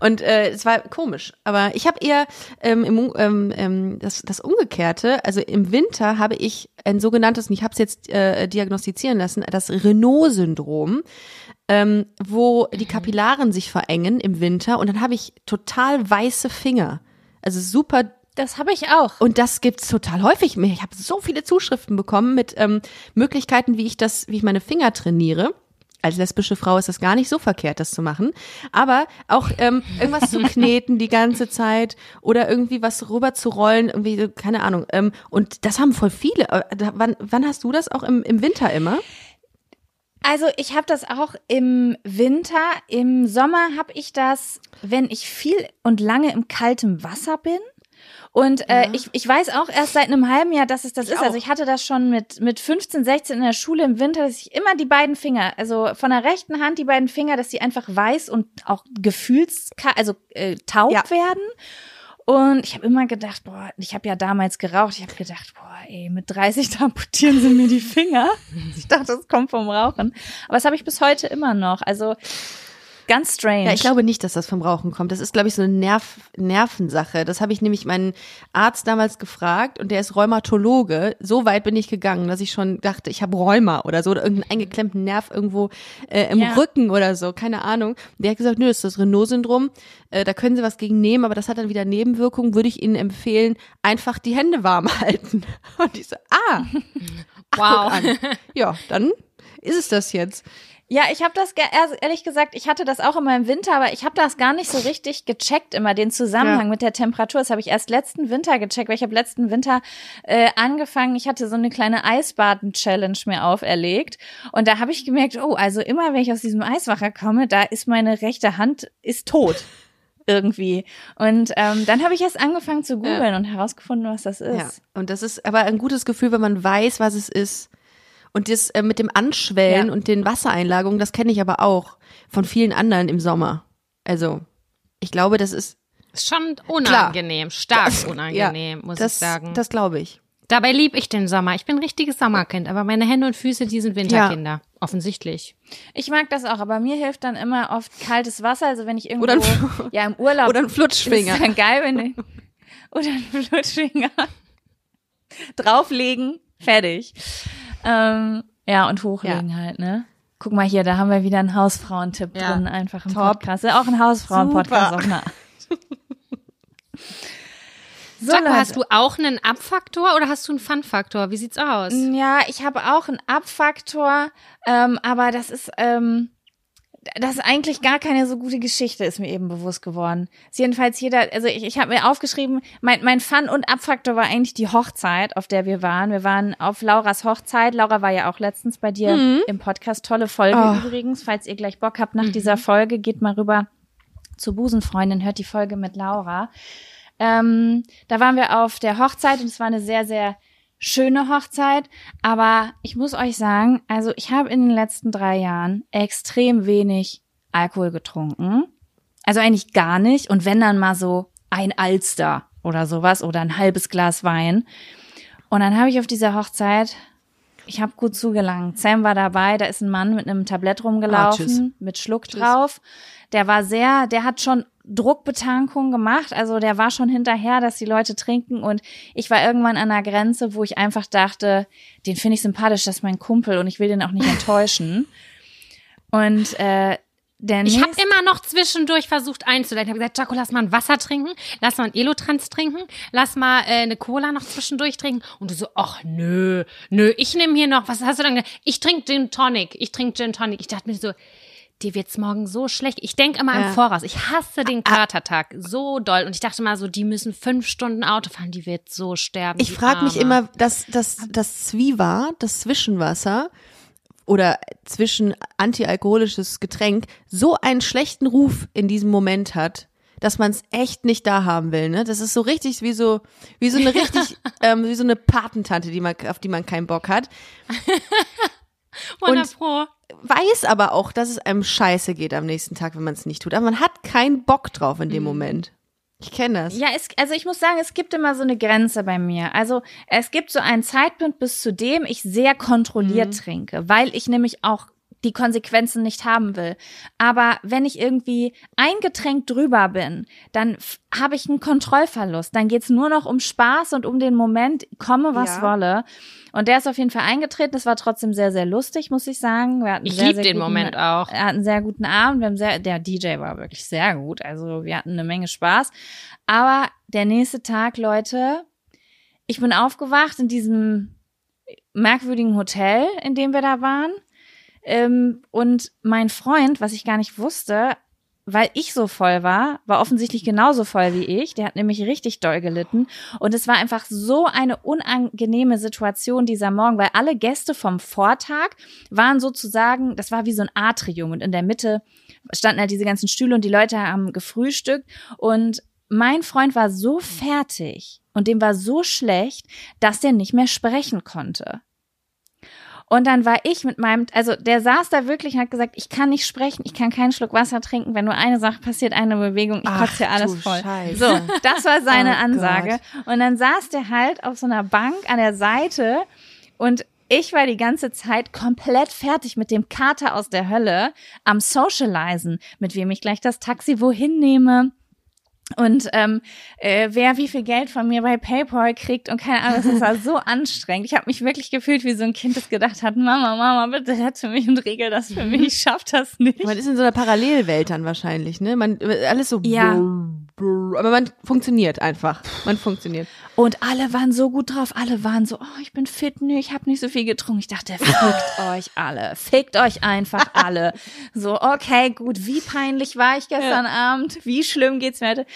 Und äh, es war komisch. Aber ich habe eher ähm, im, ähm, ähm, das, das Umgekehrte, also im Winter habe ich ein sogenanntes, und ich habe es jetzt äh, diagnostizieren lassen, das Renault-Syndrom, ähm, wo die Kapillaren sich verengen im Winter und dann habe ich total weiße Finger. Also super Das habe ich auch. und das gibt's total häufig. Ich habe so viele Zuschriften bekommen mit ähm, Möglichkeiten, wie ich das, wie ich meine Finger trainiere. Als lesbische Frau ist das gar nicht so verkehrt, das zu machen. Aber auch ähm, irgendwas zu kneten die ganze Zeit oder irgendwie was rüber zu rollen, irgendwie, keine Ahnung. Ähm, und das haben voll viele. Äh, Wann, wann hast du das auch im, im Winter immer? Also ich habe das auch im Winter. Im Sommer habe ich das, wenn ich viel und lange im kaltem Wasser bin. Und äh, ich, ich weiß auch erst seit einem halben Jahr, dass es das ist. Also ich hatte das schon mit, mit 15, 16 in der Schule im Winter, dass ich immer die beiden Finger, also von der rechten Hand die beiden Finger, dass sie einfach weiß und auch gefühls, also äh, taub Ja. werden. Und ich habe immer gedacht, boah, ich habe ja damals geraucht. Ich habe gedacht, boah, ey, mit 30 da amputieren sie mir die Finger. Ich dachte, das kommt vom Rauchen. Aber das habe ich bis heute immer noch. Also ganz strange. Ja, ich glaube nicht, dass das vom Rauchen kommt. Das ist, glaube ich, so eine Nerv Nervensache. Das habe ich nämlich meinen Arzt damals gefragt und der ist Rheumatologe. So weit bin ich gegangen, dass ich schon dachte, ich habe Rheuma oder so oder irgendeinen eingeklemmten Nerv irgendwo äh, im Ja. Rücken oder so, keine Ahnung. Der hat gesagt, nö, das ist das Renault-Syndrom. Äh, da können Sie was gegen nehmen, aber das hat dann wieder Nebenwirkungen. Würde ich Ihnen empfehlen, einfach die Hände warm halten. Und ich so, ah, Wow. guck an. Ja, dann ist es das jetzt. Ja, ich habe das ehr- ehrlich gesagt, ich hatte das auch immer im Winter, aber ich habe das gar nicht so richtig gecheckt, immer den Zusammenhang Ja. mit der Temperatur. Das habe ich erst letzten Winter gecheckt, weil ich habe letzten Winter äh, angefangen, ich hatte so eine kleine Eisbaden-Challenge mir auferlegt. Und da habe ich gemerkt, oh, also immer wenn ich aus diesem Eiswacher komme, da ist meine rechte Hand ist tot. Irgendwie. Und ähm, dann habe ich erst angefangen zu googeln und herausgefunden, was das ist. Ja, und das ist aber ein gutes Gefühl, wenn man weiß, was es ist. Und das äh, mit dem Anschwellen Ja. und den Wassereinlagungen, das kenne ich aber auch von vielen anderen im Sommer. Also, ich glaube, das ist Ist schon unangenehm, stark unangenehm, ja, muss das, ich sagen. Das glaube ich. Dabei lieb ich den Sommer. Ich bin ein richtiges Sommerkind, aber meine Hände und Füße, die sind Winterkinder. Offensichtlich. Ich mag das auch, aber mir hilft dann immer oft kaltes Wasser. Also wenn ich irgendwo, Oder ein- ja im Urlaub Oder ein Flutschfinger. Ist dann geil, wenn du, oder ein Flutschfinger drauflegen, fertig. Ähm, ja, und hochlegen halt, ne? Guck mal hier, da haben wir wieder einen Hausfrauentipp Ja. drin, einfach im Top. Podcast. Ja, auch ein Hausfrauen-Podcast auf. So, Jaco, Leute. hast du auch einen Abfaktor oder hast du einen Fun-Faktor? Wie sieht's aus? Ja, ich habe auch einen Abfaktor, ähm, aber das ist, ähm, das ist eigentlich gar keine so gute Geschichte, ist mir eben bewusst geworden. Ist jedenfalls jeder, also ich, ich habe mir aufgeschrieben, mein, mein Fun- und Abfaktor war eigentlich die Hochzeit, auf der wir waren. Wir waren auf Lauras Hochzeit. Laura war ja auch letztens bei dir im Podcast. Tolle Folge Oh. übrigens. Falls ihr gleich Bock habt nach dieser Folge, geht mal rüber zu Busenfreundin, hört die Folge mit Laura. Ähm, da waren wir auf der Hochzeit und es war eine sehr, sehr schöne Hochzeit. Aber ich muss euch sagen, also ich habe in den letzten drei Jahren extrem wenig Alkohol getrunken. Also eigentlich gar nicht. Und wenn dann mal so ein Alster oder sowas oder ein halbes Glas Wein. Und dann habe ich auf dieser Hochzeit, ich habe gut zugelangt. Sam war dabei, da ist ein Mann mit einem Tablett Ah, tschüss. rumgelaufen, mit Schluck drauf. Der war sehr, der hat schon Druckbetankung gemacht, also der war schon hinterher, dass die Leute trinken und ich war irgendwann an einer Grenze, wo ich einfach dachte, den finde ich sympathisch, das ist mein Kumpel und ich will den auch nicht enttäuschen. Und äh, der Ich habe immer noch zwischendurch versucht einzuleiten. Ich habe gesagt, Jaco, lass mal ein Wasser trinken, lass mal ein Elotrans trinken, lass mal äh, eine Cola noch zwischendurch trinken. Und du so, ach nö, nö, ich nehme hier noch, was hast du dann gesagt? Ich trinke Gin Tonic, ich trinke Gin Tonic. Ich dachte mir so, dir wird's morgen so schlecht. Ich denk immer Ja. im Voraus. Ich hasse den Katertag so doll. Und ich dachte mal so, die müssen fünf Stunden Auto fahren, die wird so sterben. Ich frage mich immer, das, das, das Zwiva, das Zwischenwasser oder zwischen antialkoholisches Getränk so einen schlechten Ruf in diesem Moment hat, dass man es echt nicht da haben will. Ne? Das ist so richtig wie so wie so eine richtig ähm, wie so eine Patentante, die man auf die man keinen Bock hat. 100 und-. Weiß aber auch, dass es einem scheiße geht am nächsten Tag, wenn man es nicht tut. Aber man hat keinen Bock drauf in dem Moment. Ich kenne das. Ja, es, also ich muss sagen, es gibt immer so eine Grenze bei mir. Also es gibt so einen Zeitpunkt, bis zu dem ich sehr kontrolliert trinke, weil ich nämlich auch die Konsequenzen nicht haben will. Aber wenn ich irgendwie ein Getränk drüber bin, dann habe ich einen Kontrollverlust. Dann geht's nur noch um Spaß und um den Moment, komme was Ja. wolle. Und der ist auf jeden Fall eingetreten. Das war trotzdem sehr, sehr lustig, muss ich sagen. Wir hatten Ich sehr, lieb sehr den guten- Moment auch. er hat einen sehr guten Abend. Wir haben sehr, der DJ war wirklich sehr gut. Also wir hatten eine Menge Spaß. Aber der nächste Tag, Leute, ich bin aufgewacht in diesem merkwürdigen Hotel, in dem wir da waren. Ähm, und mein Freund, was ich gar nicht wusste, weil ich so voll war, war offensichtlich genauso voll wie ich. Der hat nämlich richtig doll gelitten. Und es war einfach so eine unangenehme Situation dieser Morgen, weil alle Gäste vom Vortag waren sozusagen, das war wie so ein Atrium und in der Mitte standen halt diese ganzen Stühle und die Leute haben gefrühstückt und mein Freund war so fertig und dem war so schlecht, dass der nicht mehr sprechen konnte. Und dann war ich mit meinem, also der saß da wirklich und hat gesagt, ich kann nicht sprechen, ich kann keinen Schluck Wasser trinken, wenn nur eine Sache passiert, eine Bewegung, ich Ach, kotze hier alles voll. Scheiße. So, das war seine Oh Ansage. Und dann saß der halt auf so einer Bank an der Seite und ich war die ganze Zeit komplett fertig mit dem Kater aus der Hölle am Socializen, mit wem ich gleich das Taxi wohin nehme. Und ähm, äh, wer wie viel Geld von mir bei PayPal kriegt und keine Ahnung, das war so anstrengend. Ich habe mich wirklich gefühlt wie so ein Kind, das gedacht hat, Mama, Mama, bitte rette mich und regel das für mich, ich schaff das nicht. Man ist in so einer Parallelwelt dann wahrscheinlich, ne? Man alles so Ja. Aber man funktioniert einfach. Man funktioniert. Und alle waren so gut drauf, alle waren so, oh, ich bin fit, nee, ich habe nicht so viel getrunken. Ich dachte, fickt euch alle, fickt euch einfach alle. So, okay, gut, wie peinlich war ich gestern Abend, wie schlimm geht's mir heute?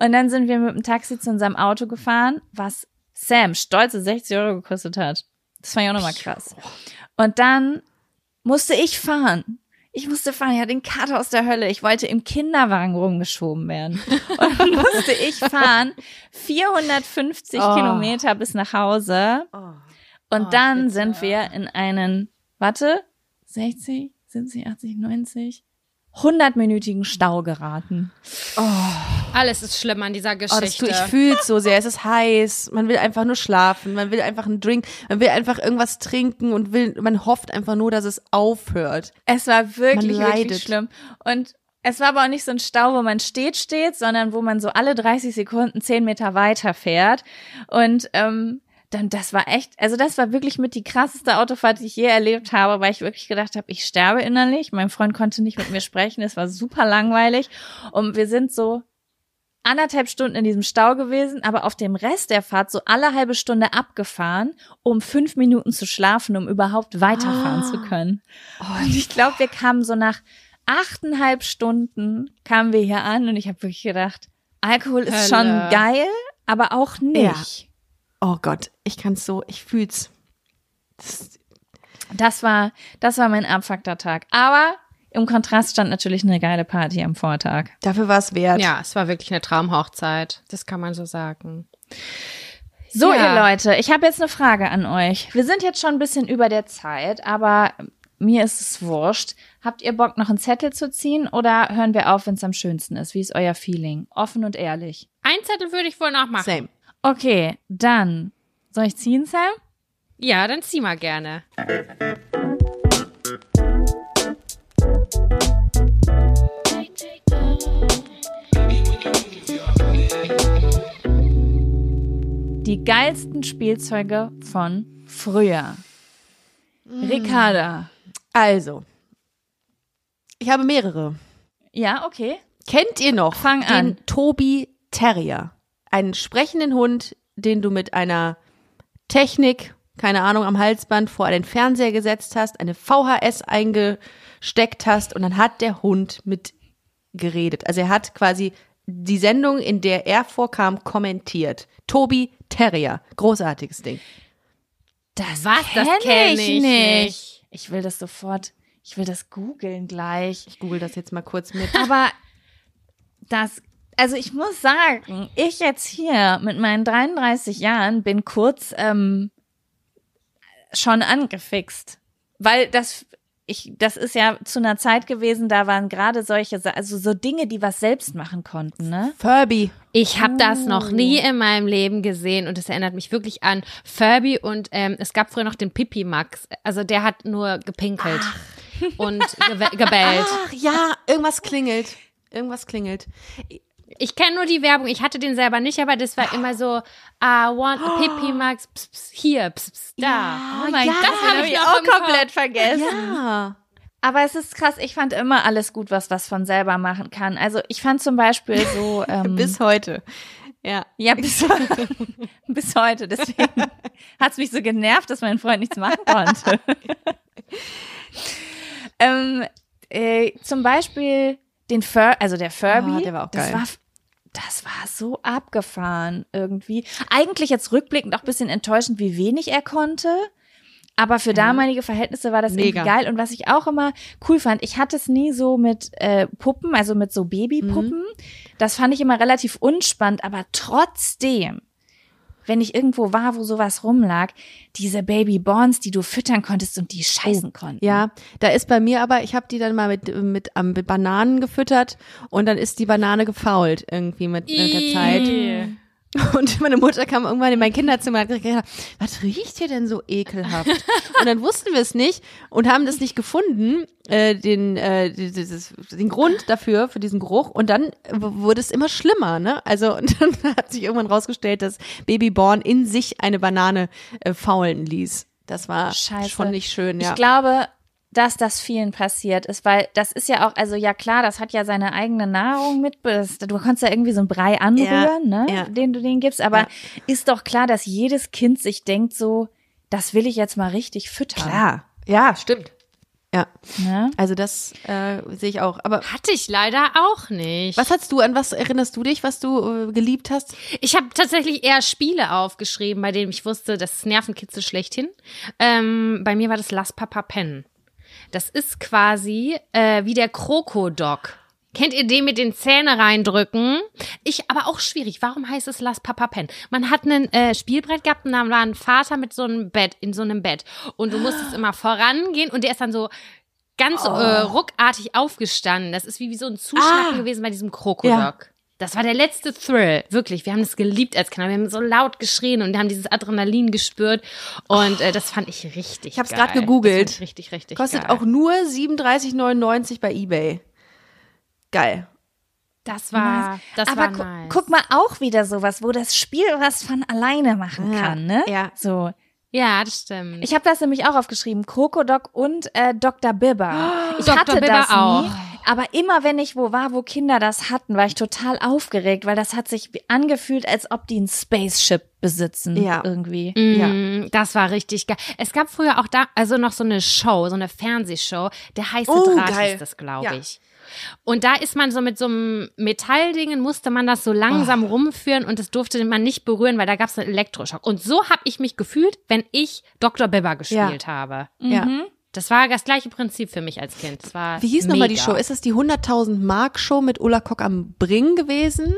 Und dann sind wir mit dem Taxi zu unserem Auto gefahren, was Sam stolze 60 Euro gekostet hat. Das fand ich auch nochmal krass. Und dann musste ich fahren. Ich musste fahren, ich hatte den Kater aus der Hölle. Ich wollte im Kinderwagen rumgeschoben werden. Und dann musste ich fahren 450 Oh. Kilometer bis nach Hause. Und Oh, dann bitte. sind wir in einen, warte, 60, 70, 80, 90, 100-minütigen Stau geraten. Alles ist schlimm an dieser Oh, das Geschichte. ich fühle so sehr. Es ist heiß. Man will einfach nur schlafen. Man will einfach einen Drink. Man will einfach irgendwas trinken und will, man hofft einfach nur, dass es aufhört. Es war wirklich, wirklich schlimm. Und es war aber auch nicht so ein Stau, wo man steht, steht, sondern wo man so alle 30 Sekunden 10 Meter weiter fährt. Und ähm, dann, das war echt, also das war wirklich mit die krasseste Autofahrt, die ich je erlebt habe, weil ich wirklich gedacht habe, ich sterbe innerlich. Mein Freund konnte nicht mit mir sprechen, es war super langweilig. Und wir sind so anderthalb Stunden in diesem Stau gewesen, aber auf dem Rest der Fahrt so alle halbe Stunde abgefahren, um fünf Minuten zu schlafen, um überhaupt weiterfahren Ah. zu können. Oh, Und ich glaube, wir kamen so nach achteinhalb Stunden kamen wir hier an und ich habe wirklich gedacht, Alkohol ist schon Hölle. geil, aber auch nicht. Oh Gott, ich kann's so, ich fühl's. Das, Das war, das war mein Abfuckter-Tag. Aber im Kontrast stand natürlich eine geile Party am Vortag. dafür war's wert. Ja, es war wirklich eine Traumhochzeit. Das kann man so sagen. So, Ja. ihr Leute, ich habe jetzt eine Frage an euch. Wir sind jetzt schon ein bisschen über der Zeit, aber mir ist es wurscht. Habt ihr Bock, noch einen Zettel zu ziehen oder hören wir auf, wenn es am schönsten ist? Wie ist euer Feeling? Offen und ehrlich. Ein Zettel würde ich wohl noch machen. Same. Okay, dann. Soll ich ziehen, Sam? Ja, dann zieh mal gerne. Die geilsten Spielzeuge von früher. Ricarda. Also, ich habe mehrere. Ja, okay. Kennt ihr noch Fang den an. Tobi Terrier? Einen sprechenden Hund, den du mit einer Technik, keine Ahnung, am Halsband vor den Fernseher gesetzt hast, eine VHS eingesteckt hast und dann hat der Hund mit geredet. Also er hat quasi die Sendung, in der er vorkam, kommentiert. Tobi Terrier. Großartiges Ding. Das Was? Das kenn kenn ich nicht. Ich will das sofort, ich will das googeln gleich. Ich google das jetzt mal kurz mit. Aber das, also ich muss sagen, ich jetzt hier mit meinen 33 Jahren bin kurz ähm, schon angefixt. Weil das, ich, das ist ja zu einer Zeit gewesen, da waren gerade solche, also so Dinge, die was selbst machen konnten, ne? Furby. Ich habe das noch nie in meinem Leben gesehen und es erinnert mich wirklich an Furby und ähm, es gab früher noch den Pipi Max. Also der hat nur gepinkelt und gewe- gebellt. Ach ja, irgendwas klingelt. Irgendwas klingelt. Ich kenne nur die Werbung. Ich hatte den selber nicht, aber das war immer so, I want a Pipi Max, pss, pss, hier, pss, pss, da. Oh mein ja, Gott, das hab hab ich auch im Kopf. komplett vergessen. Ja. Aber es ist krass, ich fand immer alles gut, was was von selber machen kann. Also ich fand zum Beispiel so ähm, Bis heute. Ja. ja bis, bis heute. Deswegen hat's mich so genervt, dass mein Freund nichts machen konnte. ähm, äh, zum Beispiel den Fur, also der Furby, Ah, der war auch das geil. war das war so abgefahren irgendwie. Eigentlich jetzt rückblickend auch ein bisschen enttäuschend, wie wenig er konnte. Aber für damalige Verhältnisse war das Mega. irgendwie geil. Und was ich auch immer cool fand, ich hatte es nie so mit äh, Puppen, also mit so Babypuppen. Mhm. Das fand ich immer relativ unspannend, aber trotzdem, wenn ich irgendwo war, wo sowas rumlag, diese Babyborns, die du füttern konntest und die scheißen konnten. Oh, Ja, da ist bei mir aber, ich habe die dann mal mit, mit, ähm, mit Bananen gefüttert und dann ist die Banane gefault irgendwie mit, mit der Zeit. Und meine Mutter kam irgendwann in mein Kinderzimmer und hat gesagt, was riecht hier denn so ekelhaft? Und dann wussten wir es nicht und haben das nicht gefunden, äh, den, äh, dieses, den Grund dafür, für diesen Geruch. Und dann wurde es immer schlimmer, ne? Also, und dann hat sich irgendwann rausgestellt, dass Babyborn in sich eine Banane äh, faulen ließ. Das war Scheiße. schon nicht schön, ja. Ich glaube, dass das vielen passiert ist, weil das ist ja auch, also ja klar, das hat ja seine eigene Nahrung mit. Du kannst ja irgendwie so einen Brei anrühren, ne, ja. den du denen gibst, aber Ja. ist doch klar, dass jedes Kind sich denkt so, das will ich jetzt mal richtig füttern. Klar. Ja, stimmt. Ja, Ne? also das äh, sehe ich auch. Aber Hatte ich leider auch nicht. was hast du, an was erinnerst du dich, was du äh, geliebt hast? Ich habe tatsächlich eher Spiele aufgeschrieben, bei denen ich wusste, das ist Nervenkitzel schlechthin. Ähm, bei mir war das Lass Papa pennen. Das ist quasi äh, wie der Krokodok. Kennt ihr den mit den Zähne reindrücken? Ich, aber auch schwierig. Warum heißt es Lass Papa pennen? Man hat ein äh, Spielbrett gehabt und da war ein Vater mit so einem Bett, in so einem Bett. Und du musstest immer vorangehen und der ist dann so ganz äh, ruckartig aufgestanden. Das ist wie, wie so ein Zuschnappen Ah. gewesen bei diesem Krokodok. Das war der letzte Thrill, wirklich. Wir haben das geliebt als Kinder. Wir haben so laut geschrien und haben dieses Adrenalin gespürt. Und äh, das fand ich richtig Ich hab's geil. grad gegoogelt. Das fand ich richtig, richtig Kostet geil. auch nur 37,99 bei eBay. Geil. Das war, das aber war gu nice. guck mal auch wieder sowas, wo das Spiel was von alleine machen Ja, kann, ne? ja. So. Ja, das stimmt. Ich habe das nämlich auch aufgeschrieben, Krokodok und äh, Dr. Bibber. Ich Dr. hatte Bibber das auch. nie. Aber immer wenn ich wo war, wo Kinder das hatten, war ich total aufgeregt, weil das hat sich angefühlt, als ob die ein Spaceship besitzen Ja. irgendwie. Mm, Das war richtig geil. Es gab früher auch da, also noch so eine Show, so eine Fernsehshow. Der heiße Oh, Draht geil. hieß das, glaube Ja. ich. Und da ist man so mit so einem Metalldingen, musste man das so langsam Oh. rumführen und das durfte man nicht berühren, weil da gab es einen Elektroschock. Und so habe ich mich gefühlt, wenn ich Dr. Bibber gespielt habe. Ja. Das war das gleiche Prinzip für mich als Kind. Das war Wie hieß nochmal die. Show? Ist das die 100.000 Mark Show mit Ulla Kock am Bring gewesen?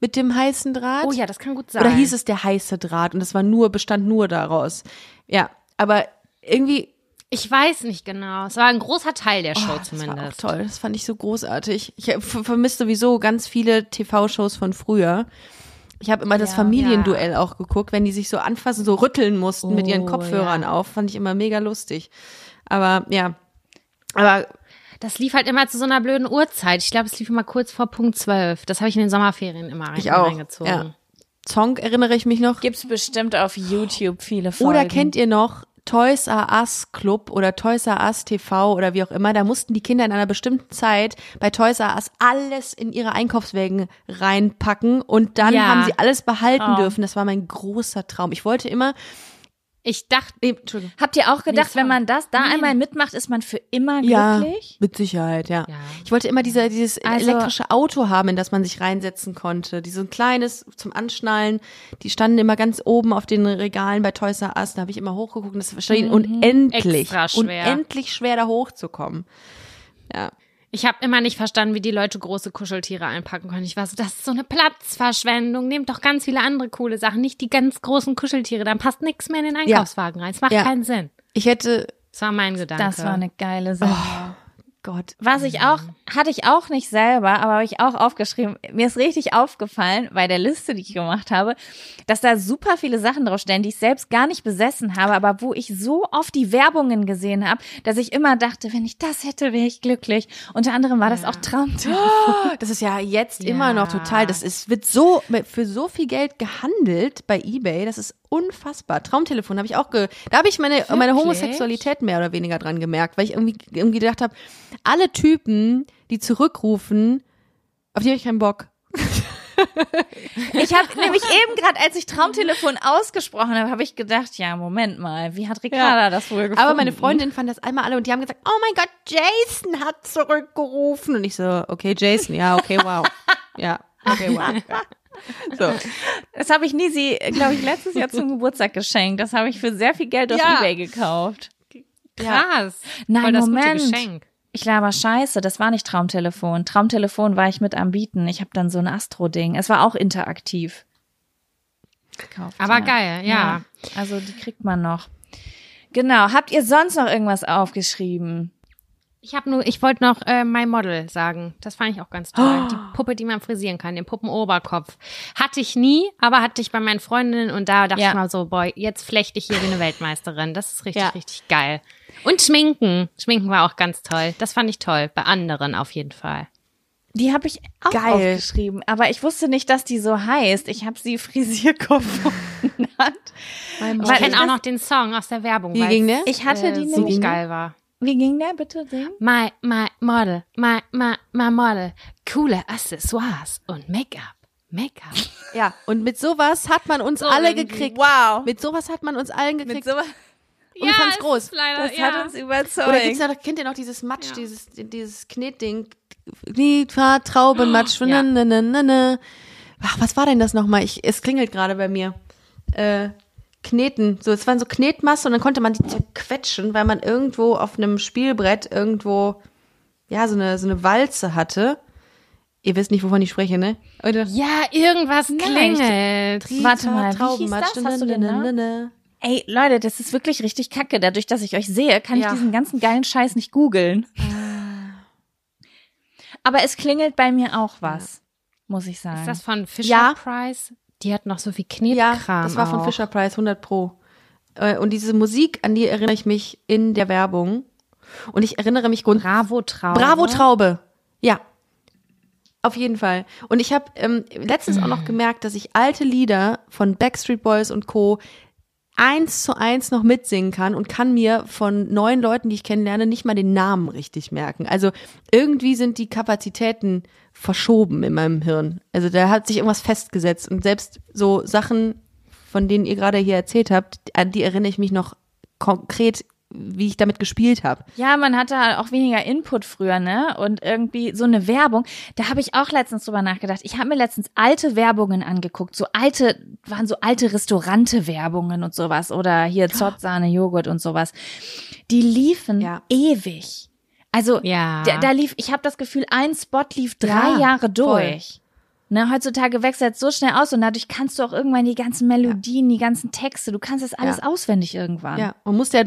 Mit dem heißen Draht? Oh ja, das kann gut sein. Oder hieß es der heiße Draht und es war nur, bestand nur daraus. Ja, aber irgendwie, Ich weiß nicht genau. Es war ein großer Teil der Show oh, das zumindest. toll. Das fand ich so großartig. Ich ver- vermisse sowieso ganz viele TV-Shows von früher. Ich habe immer das Familienduell auch geguckt, wenn die sich so anfassen, so rütteln mussten mit ihren Oh, Kopfhörern auf. Fand ich immer mega lustig. Aber ja, aber Das lief halt immer zu so einer blöden Uhrzeit. Ich glaube, es lief immer kurz vor Punkt 12. Das habe ich in den Sommerferien immer rein, Ich auch, reingezogen. ja. Song erinnere ich mich noch. Gibt's bestimmt auf YouTube viele Folgen. Oder kennt ihr noch Toys R Us Club oder Toys R Us TV oder wie auch immer? Da mussten die Kinder in einer bestimmten Zeit bei Toys R Us alles in ihre Einkaufswägen reinpacken und dann Ja. haben sie alles behalten Oh. dürfen. Das war mein großer Traum. Ich wollte immer, Ich dachte, nee, Entschuldigung. Habt ihr auch gedacht, Nee, wenn man das da einmal mitmacht, ist man für immer Ja, glücklich? mit Sicherheit, ja. Ja. Ich wollte immer diese, dieses Also- elektrische Auto haben, in das man sich reinsetzen konnte. Dieses kleines zum Anschnallen. Die standen immer ganz oben auf den Regalen bei Toys R Us. Da habe ich immer hochgeguckt und das war Mhm. unendlich, schwer. unendlich schwer da hochzukommen. Ja. Ich habe immer nicht verstanden, wie die Leute große Kuscheltiere einpacken können. Ich war so, das ist so eine Platzverschwendung. Nehmt doch ganz viele andere coole Sachen, nicht die ganz großen Kuscheltiere. Dann passt nichts mehr in den Einkaufswagen rein. Es macht Ja. keinen Sinn. Ich hätte, Das war mein Gedanke. Das war eine geile Sache. Gott, Was ich auch, hatte ich auch nicht selber, aber habe ich auch aufgeschrieben. Mir ist richtig aufgefallen bei der Liste, die ich gemacht habe, dass da super viele Sachen draufstehen, die ich selbst gar nicht besessen habe, aber wo ich so oft die Werbungen gesehen habe, dass ich immer dachte, wenn ich das hätte, wäre ich glücklich. Unter anderem war das auch Traumtelefon. das ist ja jetzt Ja. immer noch total, das ist, wird so, für so viel Geld gehandelt bei Ebay, das ist unfassbar. Traumtelefon habe ich auch, ge, da habe ich meine, meine Homosexualität mehr oder weniger dran gemerkt, weil ich irgendwie, irgendwie gedacht habe, alle Typen, die zurückrufen, auf die habe ich keinen Bock. Ich habe nämlich eben gerade, als ich Traumtelefon ausgesprochen habe, habe ich gedacht, ja, Moment mal, wie hat Ricarda das wohl gefunden? Aber meine Freundin fand das einmal alle und die haben gesagt, oh mein Gott, Jason hat zurückgerufen. Und ich so, okay, Jason, ja, okay, wow. Ja, okay, wow. Ja. So. Das habe ich nie sie, glaube ich, letztes Jahr zum Geburtstag geschenkt. Das habe ich für sehr viel Geld auf Ja. Ebay gekauft. Krass. Nein, Voll das Moment. gute Geschenk. Ich laber scheiße, das war nicht Traumtelefon. Traumtelefon war ich mit am Bieten. Ich habe dann so ein Astro-Ding. Es war auch interaktiv. Gekauft, Aber ja. geil, ja. Also die kriegt man noch. Genau. Habt ihr sonst noch irgendwas aufgeschrieben? Ich habe nur, ich wollte noch äh, My Model sagen. Das fand ich auch ganz toll. Die Puppe, die man frisieren kann, den Puppenoberkopf. Hatte ich nie, aber hatte ich bei meinen Freundinnen und da dachte Ja. ich mal so, boy, jetzt flechte ich hier wie eine Weltmeisterin. Das ist richtig, Ja. richtig geil. Und Schminken. Schminken war auch ganz toll. Das fand ich toll. Bei anderen auf jeden Fall. Die habe ich auch Geil. aufgeschrieben, aber ich wusste nicht, dass die so heißt. Ich habe sie Frisierkopf genannt. Ich Weil kenne auch noch den Song aus der Werbung. Wie ging der? Ich hatte äh, die so nämlich. geil war. Wie ging der bitte singen? My, my Model, my, my, my Model. Coole Accessoires und Make-up. Make-up. Ja, und mit sowas hat man uns So alle irgendwie. gekriegt. Wow. Mit sowas hat man uns allen gekriegt. Mit sowas. und ich fand's es groß. Leider, Das ja. hat uns überzeugt. Oder gibt's da noch, kennt ihr noch dieses Matsch, Ja. dieses, dieses Knetding? Gliedfahrt, Traubenmatsch, Ja. na, na, na, na, na. Ach, was war denn das nochmal? Ich, es klingelt gerade bei mir. Äh, Kneten. So, es waren so Knetmasse und dann konnte man die zerquetschen, weil man irgendwo auf einem Spielbrett irgendwo, ja, so eine, so eine Walze hatte. Ihr wisst nicht, wovon ich spreche, ne? Oder? Ja, irgendwas klingelt. Warte mal, wie hieß das? Hast du na. Ey, Leute, das ist wirklich richtig kacke. Dadurch, dass ich euch sehe, kann Ja. ich diesen ganzen geilen Scheiß nicht googeln. Aber es klingelt bei mir auch was, muss ich sagen. Ist das von Fisher Ja. Price? Die hat noch so viel Ja, Knetkram das war von auch. Fisher Price 100 Pro. Äh, Und diese Musik, an die erinnere ich mich in der Werbung. Und ich erinnere mich grund Bravo Traube. Bravo Traube. Ja. Auf jeden Fall. Und ich habe ähm, letztens auch Mm. noch gemerkt, dass ich alte Lieder von Backstreet Boys und Co. eins zu eins noch mitsingen kann und kann mir von neun Leuten, die ich kennenlerne, nicht mal den Namen richtig merken. Also irgendwie sind die Kapazitäten verschoben in meinem Hirn. Also da hat sich irgendwas festgesetzt und selbst so Sachen, von denen ihr gerade hier erzählt habt, an die erinnere ich mich noch konkret wie ich damit gespielt habe. Ja, man hatte halt auch weniger Input früher, ne? Und irgendwie so eine Werbung. Da habe ich auch letztens drüber nachgedacht. Ich habe mir letztens alte Werbungen angeguckt. So alte, waren so alte Restaurante-Werbungen und sowas. Oder hier Zotzsahne, Joghurt und sowas. Die liefen Ja. ewig. Also Ja. da, da lief, ich habe das Gefühl, ein Spot lief drei Ja, Jahre voll. Ne, heutzutage wechselt es so schnell aus und dadurch kannst du auch irgendwann die ganzen Melodien, die ganzen Texte, du kannst das alles Ja. auswendig irgendwann. Ja, man musste ja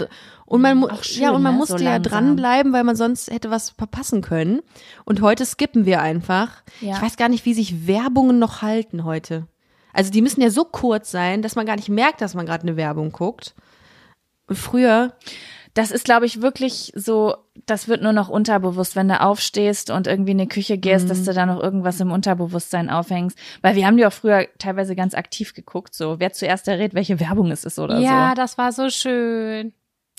und man schön, ja und man ne? musste So ja dranbleiben, weil man sonst hätte was verpassen können. Und heute skippen wir einfach. Ja. Ich weiß gar nicht, wie sich Werbungen noch halten heute. Also die müssen ja so kurz sein, dass man gar nicht merkt, dass man gerade eine Werbung guckt. Und früher, Das ist, glaube ich, wirklich so, das wird nur noch unterbewusst, wenn du aufstehst und irgendwie in die Küche gehst, dass du da noch irgendwas im Unterbewusstsein aufhängst. Weil wir haben die auch früher teilweise ganz aktiv geguckt, so wer zuerst errät, welche Werbung es ist oder ja, so. das war so schön.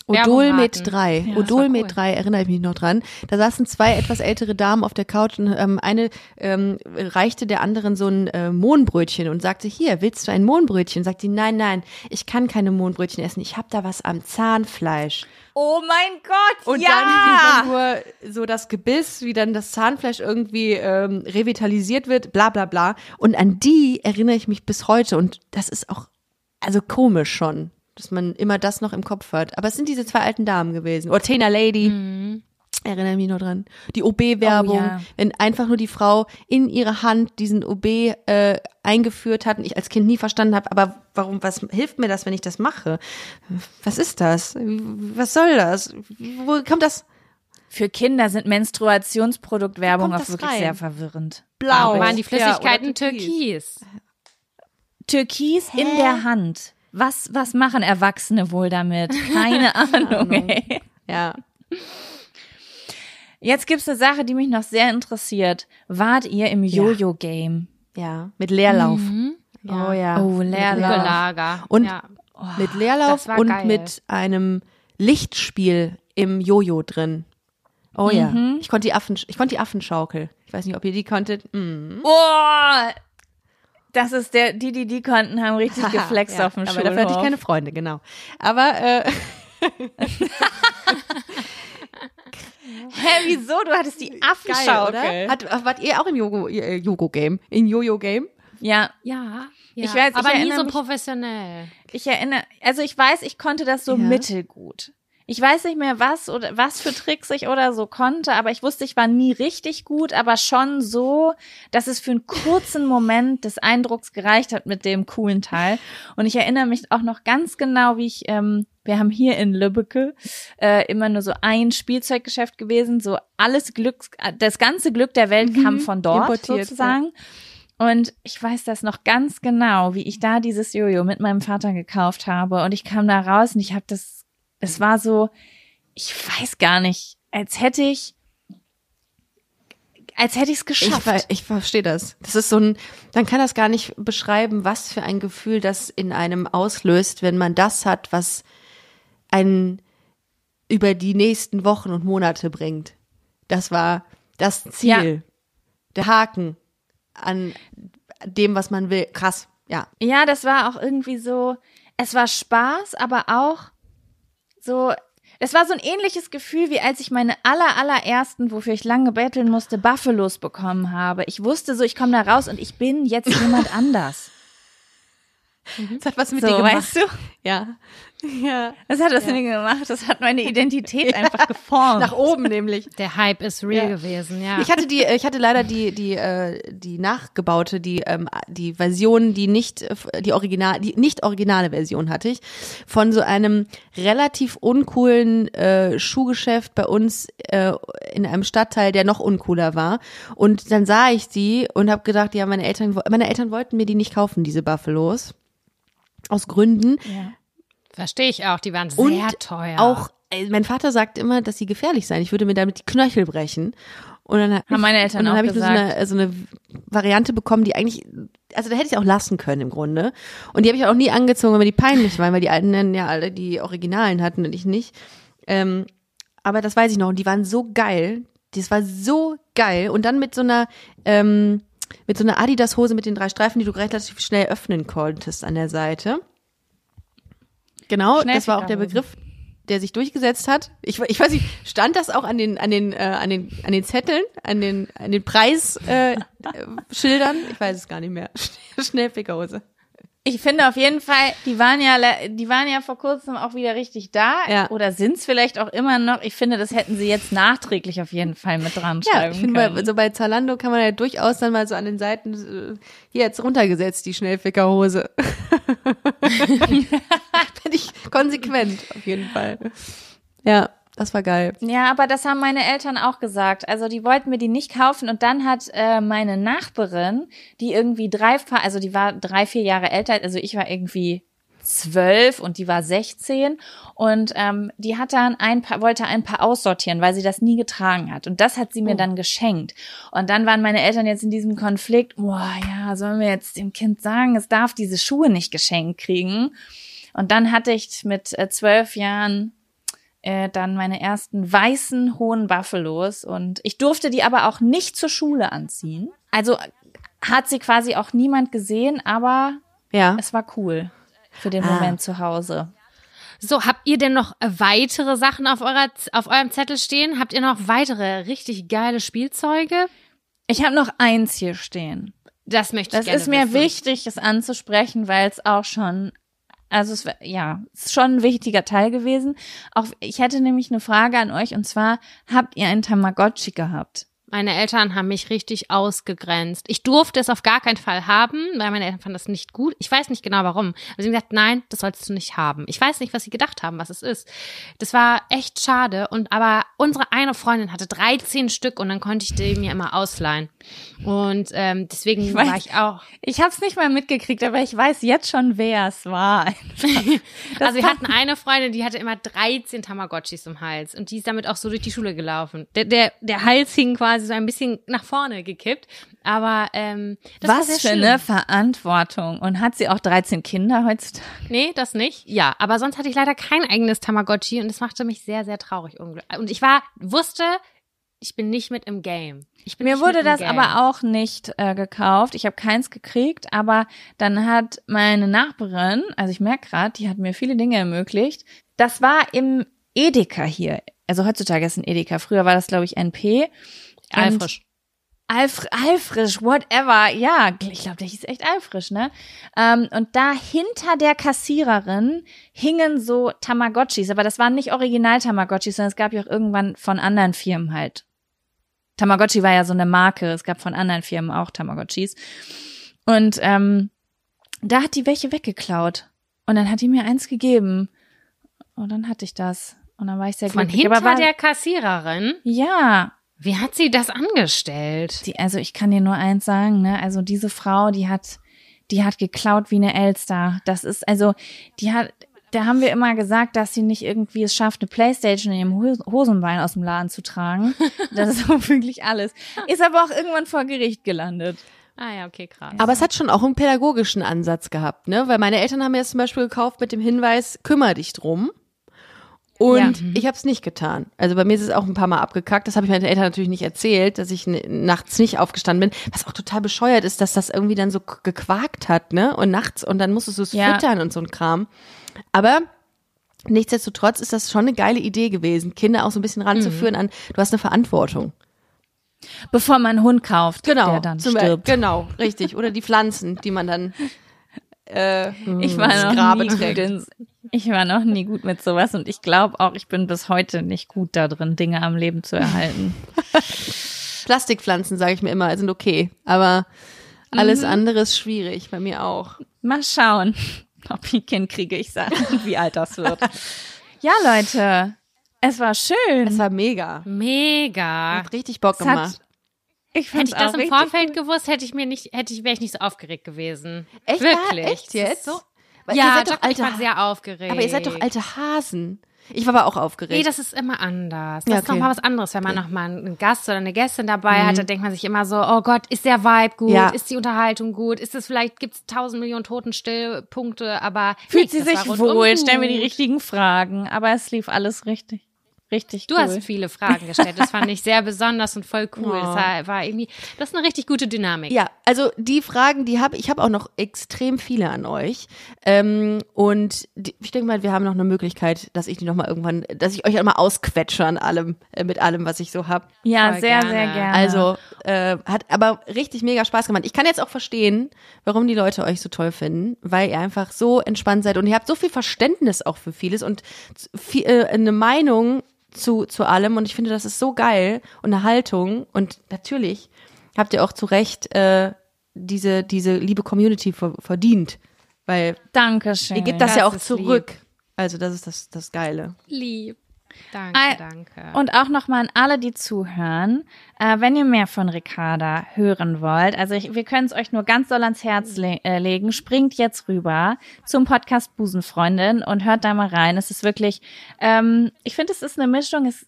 Odol Werbung mit raten. drei. Ja, das Odol war mit cool. drei, erinnere ich mich noch dran. Da saßen zwei etwas ältere Damen auf der Couch und ähm, eine ähm, reichte der anderen so ein äh, Mohnbrötchen und sagte, hier, willst du ein Mohnbrötchen? Sagt die, nein, nein, ich kann keine Mohnbrötchen essen, ich habe da was am Zahnfleisch. Oh mein Gott, Und dann sieht man nur so das Gebiss, wie dann das Zahnfleisch irgendwie ähm, revitalisiert wird, bla bla bla. Und an die erinnere ich mich bis heute. Und das ist auch, also komisch schon, dass man immer das noch im Kopf hat. Aber es sind diese zwei alten Damen gewesen. Oder Tina Lady. Erinnere mich noch dran. Die OB-Werbung, Oh, ja. wenn einfach nur die Frau in ihre Hand diesen OB äh, eingeführt hat und ich als Kind nie verstanden habe, aber warum, was hilft mir das, wenn ich das mache? Was ist das? Was soll das? Wo kommt das? Für Kinder sind Menstruationsproduktwerbung auch wirklich rein? sehr verwirrend. Blau. Waren die Ja, Flüssigkeiten oder türkis. türkis? Türkis in der Hand. Was, was machen Erwachsene wohl damit? Keine Ahnung. ey. Ja. Jetzt gibt's eine Sache, die mich noch sehr interessiert. Wart ihr im Jojo-Game? Ja. Mit Leerlauf. Ja. Oh ja. Oh, Leerlauf. Lager. Und ja. mit Leerlauf und geil. mit einem Lichtspiel im Jojo drin. Oh ja. Ich konnte die Affen, ich konnte die Affenschaukel. Ich weiß nicht, ob ihr die konntet. Mm. Boah! Das ist der, die, die die konnten, haben richtig geflext ja, auf dem Aber Schulhof. dafür hatte ich keine Freunde, genau. Aber äh, Hä, wieso? Du hattest die geil, Affenschaukel. oder? Hat, wart ihr auch im äh, Jogo-Game? In Jojo-Game? Ja, Ja, ja. Ich weiß, ich aber nie erinnere so mich- professionell. ich erinnere, also ich weiß, ich konnte das so Ja. mittelgut. Ich weiß nicht mehr was oder was für Tricks ich oder so konnte, aber ich wusste, ich war nie richtig gut, aber schon so, dass es für einen kurzen Moment des Eindrucks gereicht hat mit dem coolen Teil. Und ich erinnere mich auch noch ganz genau, wie ich, ähm, wir haben hier in Lübbecke äh, immer nur so ein Spielzeuggeschäft gewesen, so alles Glück, das ganze Glück der Welt kam von dort sozusagen. Und ich weiß das noch ganz genau, wie ich da dieses Jojo mit meinem Vater gekauft habe. Und ich kam da raus und ich habe das, es war so, ich weiß gar nicht, als hätte ich, als hätte ich es Ich, geschafft. ver- ich verstehe das. Das ist so ein, man kann das gar nicht beschreiben, was für ein Gefühl das in einem auslöst, wenn man das hat, was einen über die nächsten Wochen und Monate bringt. Das war das Ziel. Der Haken an dem, was man will. Krass. Ja. Ja, das war auch irgendwie so, es war Spaß, aber auch so, es war so ein ähnliches Gefühl, wie als ich meine aller, allerersten, wofür ich lange betteln musste, Buffalos bekommen habe. Ich wusste so, ich komme da raus und ich bin jetzt jemand anders. Das hat was mit So, dir gemacht. weißt du? Ja. Ja. Das hat das mir gemacht. Das hat meine Identität einfach geformt. Nach oben nämlich. Der Hype ist real Ja. gewesen, ja. Ich hatte die, ich hatte leider die, die, äh, die nachgebaute, die, ähm, die Version, die nicht, äh, die original, die nicht originale Version hatte ich von so einem relativ uncoolen äh, Schuhgeschäft bei uns äh, in einem Stadtteil, der noch uncooler war. Und dann sah ich die und habe gedacht, ja, meine Eltern, meine Eltern wollten mir die nicht kaufen, diese Buffalos. Aus Gründen. ja. Verstehe ich auch, die waren sehr Und teuer. Auch, äh, mein Vater sagt immer, dass sie gefährlich seien. Ich würde mir damit die Knöchel brechen. Und dann Haben meine Eltern und dann habe ich so eine, so eine Variante bekommen, die eigentlich also da hätte ich es auch lassen können im Grunde. Und die habe ich auch nie angezogen, weil die peinlich waren, weil die alten ja alle die Originalen hatten und ich nicht. Ähm, aber das weiß ich noch. Und die waren so geil. Das war so geil. Und dann mit so einer, ähm, mit so einer Adidas-Hose mit den drei Streifen, die du relativ schnell öffnen konntest an der Seite. Genau, das war auch der Begriff, der sich durchgesetzt hat. Ich, ich weiß nicht, stand das auch an den, an den, äh, an den, an den Zetteln, an den, an den Preisschildern? Äh, Schildern? ich weiß es gar nicht mehr. Schnellfickerhose. Ich finde auf jeden Fall, die waren ja, die waren ja vor kurzem auch wieder richtig da. Ja. Oder sind es vielleicht auch immer noch. Ich finde, das hätten sie jetzt nachträglich auf jeden Fall mit dran schreiben Ja, ich finde, können. bei, so bei Zalando kann man ja durchaus dann mal so an den Seiten, äh, hier jetzt runtergesetzt, die Schnellfickerhose. Finde ich konsequent, auf jeden Fall. Ja, das war geil. Ja, aber das haben meine Eltern auch gesagt. Also die wollten mir die nicht kaufen und dann hat äh, meine Nachbarin, die irgendwie drei, also die war drei, vier Jahre älter, also ich war irgendwie zwölf und die war 16 und ähm, die hat dann ein paar, wollte ein paar aussortieren, weil sie das nie getragen hat und das hat sie mir Oh. dann geschenkt und dann waren meine Eltern jetzt in diesem Konflikt, boah, ja, sollen wir jetzt dem Kind sagen, es darf diese Schuhe nicht geschenkt kriegen und dann hatte ich mit äh, zwölf Jahren äh, dann meine ersten weißen hohen Buffalos und ich durfte die aber auch nicht zur Schule anziehen. Also hat sie quasi auch niemand gesehen, aber Ja. es war cool für den Ah. Moment zu Hause. So, habt ihr denn noch weitere Sachen auf, eurer, auf eurem Zettel stehen? Habt ihr noch weitere richtig geile Spielzeuge? Ich habe noch eins hier stehen. Das möchte ich Das gerne ist mir wissen. wichtig, es anzusprechen, weil es auch schon, also es wär- ja, es ist schon ein wichtiger Teil gewesen. Auch ich hätte nämlich eine Frage an euch und zwar habt ihr einen Tamagotchi gehabt? Meine Eltern haben mich richtig ausgegrenzt. Ich durfte es auf gar keinen Fall haben, weil meine Eltern fanden das nicht gut. Ich weiß nicht genau warum. Aber sie haben gesagt, nein, das solltest du nicht haben. Ich weiß nicht, was sie gedacht haben, was es ist. Das war echt schade. Und aber unsere eine Freundin hatte 13 Stück und dann konnte ich die mir immer ausleihen. Und ähm, deswegen weiß- war ich auch. Ich habe es nicht mal mitgekriegt, aber ich weiß jetzt schon, wer es war. also wir hatten eine Freundin, die hatte immer 13 Tamagotchis im Hals und die ist damit auch so durch die Schule gelaufen. Der, der, der Hals hing quasi so ein bisschen nach vorne gekippt, aber ähm, das war Was sehr für schön. eine Verantwortung. Und hat sie auch 13 Kinder heutzutage? Nee, das nicht. Ja, aber sonst hatte ich leider kein eigenes Tamagotchi und das machte mich sehr, sehr traurig. Und ich war, wusste, ich bin nicht mit im Game. Ich bin Mir wurde das Game. aber auch nicht äh, gekauft. Ich habe keins gekriegt, aber dann hat meine Nachbarin, also ich merke gerade, die hat mir viele Dinge ermöglicht. Das war im Edeka hier. Also heutzutage ist ein Edeka. Früher war das, glaube ich, NP. Alfrisch. Alfr Alfrisch, whatever. Ja, ich glaube, der hieß echt Alfrisch, ne? Ähm, und da hinter der Kassiererin hingen so Tamagotchis, aber das waren nicht original Tamagotchis, sondern es gab ja auch irgendwann von anderen Firmen halt. Tamagotchi war ja so eine Marke, es gab von anderen Firmen auch Tamagotchis. Und ähm, da hat die welche weggeklaut. Und dann hat die mir eins gegeben. Und dann hatte ich das. Und dann war ich sehr Von glücklich. hinter war, der Kassiererin. ja, Wie hat sie das angestellt? die, also ich kann dir nur eins sagen, ne? Also diese Frau, die hat, die hat geklaut wie eine Elster. Das ist, also, die hat, da haben wir immer gesagt, dass sie nicht irgendwie es schafft, eine Playstation in ihrem Hos- Hosenbein aus dem Laden zu tragen. Das ist auch wirklich alles. Ist aber auch irgendwann vor Gericht gelandet. Ah ja, okay, krass. Aber es hat schon auch einen pädagogischen Ansatz gehabt, ne? Weil meine Eltern haben mir das zum Beispiel gekauft mit dem Hinweis, kümmere dich drum. Und ich habe es nicht getan. Also bei mir ist es auch ein paar Mal abgekackt. Das habe ich meinen Eltern natürlich nicht erzählt, dass ich nachts nicht aufgestanden bin. Was auch total bescheuert ist, dass das irgendwie dann so gequakt hat, ne? Und nachts und dann musstest du es Ja. füttern und so ein Kram. Aber nichtsdestotrotz ist das schon eine geile Idee gewesen, Kinder auch so ein bisschen ranzuführen an, du hast eine Verantwortung. Bevor man einen Hund kauft, Genau, der dann zum Beispiel- stirbt. genau, richtig. Oder die Pflanzen, die man dann äh, Ich war ins noch Grabe nie gut trägt. in, ich war noch nie gut mit sowas und ich glaube auch, ich bin bis heute nicht gut da drin, Dinge am Leben zu erhalten. Plastikpflanzen, sage ich mir immer, sind okay. Aber alles andere ist schwierig, bei mir auch. Mal schauen, ob ich ein Kind kriege, ich sage, wie alt das wird. Ja, Leute, es war schön. Es war mega. Mega. Hat richtig Bock Es hat- gemacht. ich Hätte ich das im Vorfeld gewusst, hätte ich mir nicht, hätte ich, wäre ich nicht so aufgeregt gewesen. Echt? Wirklich. Echt jetzt? So, Weil ihr ja, seid doch, doch ich alte, war sehr aufgeregt. aber ihr seid doch alte Hasen. Ich war aber auch aufgeregt. Nee, das ist immer anders. Das Ja, ist okay. nochmal was anderes. Wenn man nochmal einen Gast oder eine Gästin dabei hat, dann denkt man sich immer so, oh Gott, ist der Vibe gut? Mhm. Ja. Ist die Unterhaltung gut? Ist es vielleicht, gibt es tausend Millionen Totenstillpunkte, aber Fühlt nee, sie sich wohl, stellen wir die richtigen Fragen. Aber es lief alles richtig. Richtig Du cool. hast viele Fragen gestellt. Das fand ich sehr besonders und voll cool. Oh. Das war, war irgendwie, das ist eine richtig gute Dynamik. Ja, also die Fragen, die habe ich habe auch noch extrem viele an euch. Ähm, und die, ich denke mal, wir haben noch eine Möglichkeit, dass ich die noch mal irgendwann, dass ich euch auch mal ausquetsche an allem, äh, mit allem, was ich so habe. ja, Voll sehr, gerne. sehr gerne. Also äh, hat aber richtig mega Spaß gemacht. Ich kann jetzt auch verstehen, warum die Leute euch so toll finden, weil ihr einfach so entspannt seid und ihr habt so viel Verständnis auch für vieles und viel, äh, eine Meinung zu, zu allem. Und ich finde, das ist so geil und eine Haltung. Und natürlich habt ihr auch zu Recht äh, diese, diese liebe Community ver verdient, weil Dankeschön. ihr gebt das, Das ja auch zurück. Also das ist das, das Geile. Lieb. Danke, Ei- danke. Und auch nochmal an alle, die zuhören, äh, wenn ihr mehr von Ricarda hören wollt, also ich, wir können es euch nur ganz doll ans Herz le äh, legen, springt jetzt rüber zum Podcast Busenfreundin und hört da mal rein. Es ist wirklich, ähm, ich finde, es ist eine Mischung, es,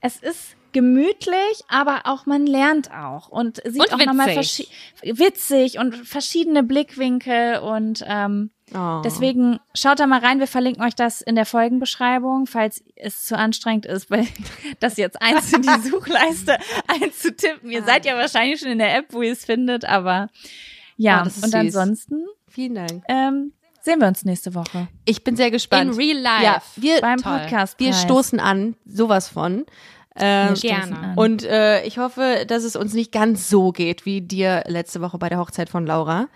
es ist gemütlich, aber auch man lernt auch und sieht Und auch nochmal witzig. witzig und verschiedene Blickwinkel und ähm, Oh. Deswegen schaut da mal rein. Wir verlinken euch das in der Folgenbeschreibung, falls es zu anstrengend ist, weil das jetzt eins in die Suchleiste einzutippen. Ihr seid ja wahrscheinlich schon in der App, wo ihr es findet, aber ja. Oh, und ansonsten Vielen Dank. ähm, sehen wir uns nächste Woche Ich bin sehr gespannt. In real life. Ja, wir, beim Toll. Podcast. wir stoßen an, sowas von. Ähm, Gerne. Und äh, ich hoffe, dass es uns nicht ganz so geht wie dir letzte Woche bei der Hochzeit von Laura.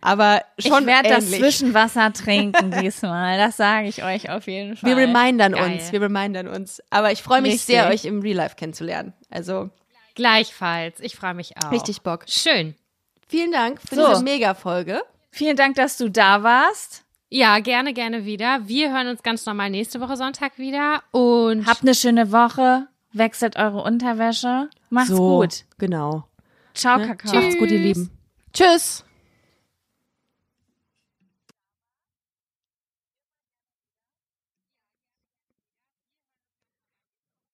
Aber schon ich werde das. Zwischenwasser trinken diesmal. Das sage ich euch auf jeden Fall. Wir remindern Geil. uns, wir remindern uns. Aber ich freue mich Richtig. sehr, euch im Real Life kennenzulernen. Also Gleichfalls. Ich freue mich auch. richtig Bock. Schön. Vielen Dank für So. diese Mega-Folge. Vielen Dank, dass du da warst. Ja, gerne, gerne wieder. Wir hören uns ganz normal nächste Woche Sonntag wieder und Habt eine schöne Woche. Wechselt eure Unterwäsche. Macht's so, gut. Genau. Ciao, Ne? Kakao. Macht's gut, ihr Lieben. Tschüss.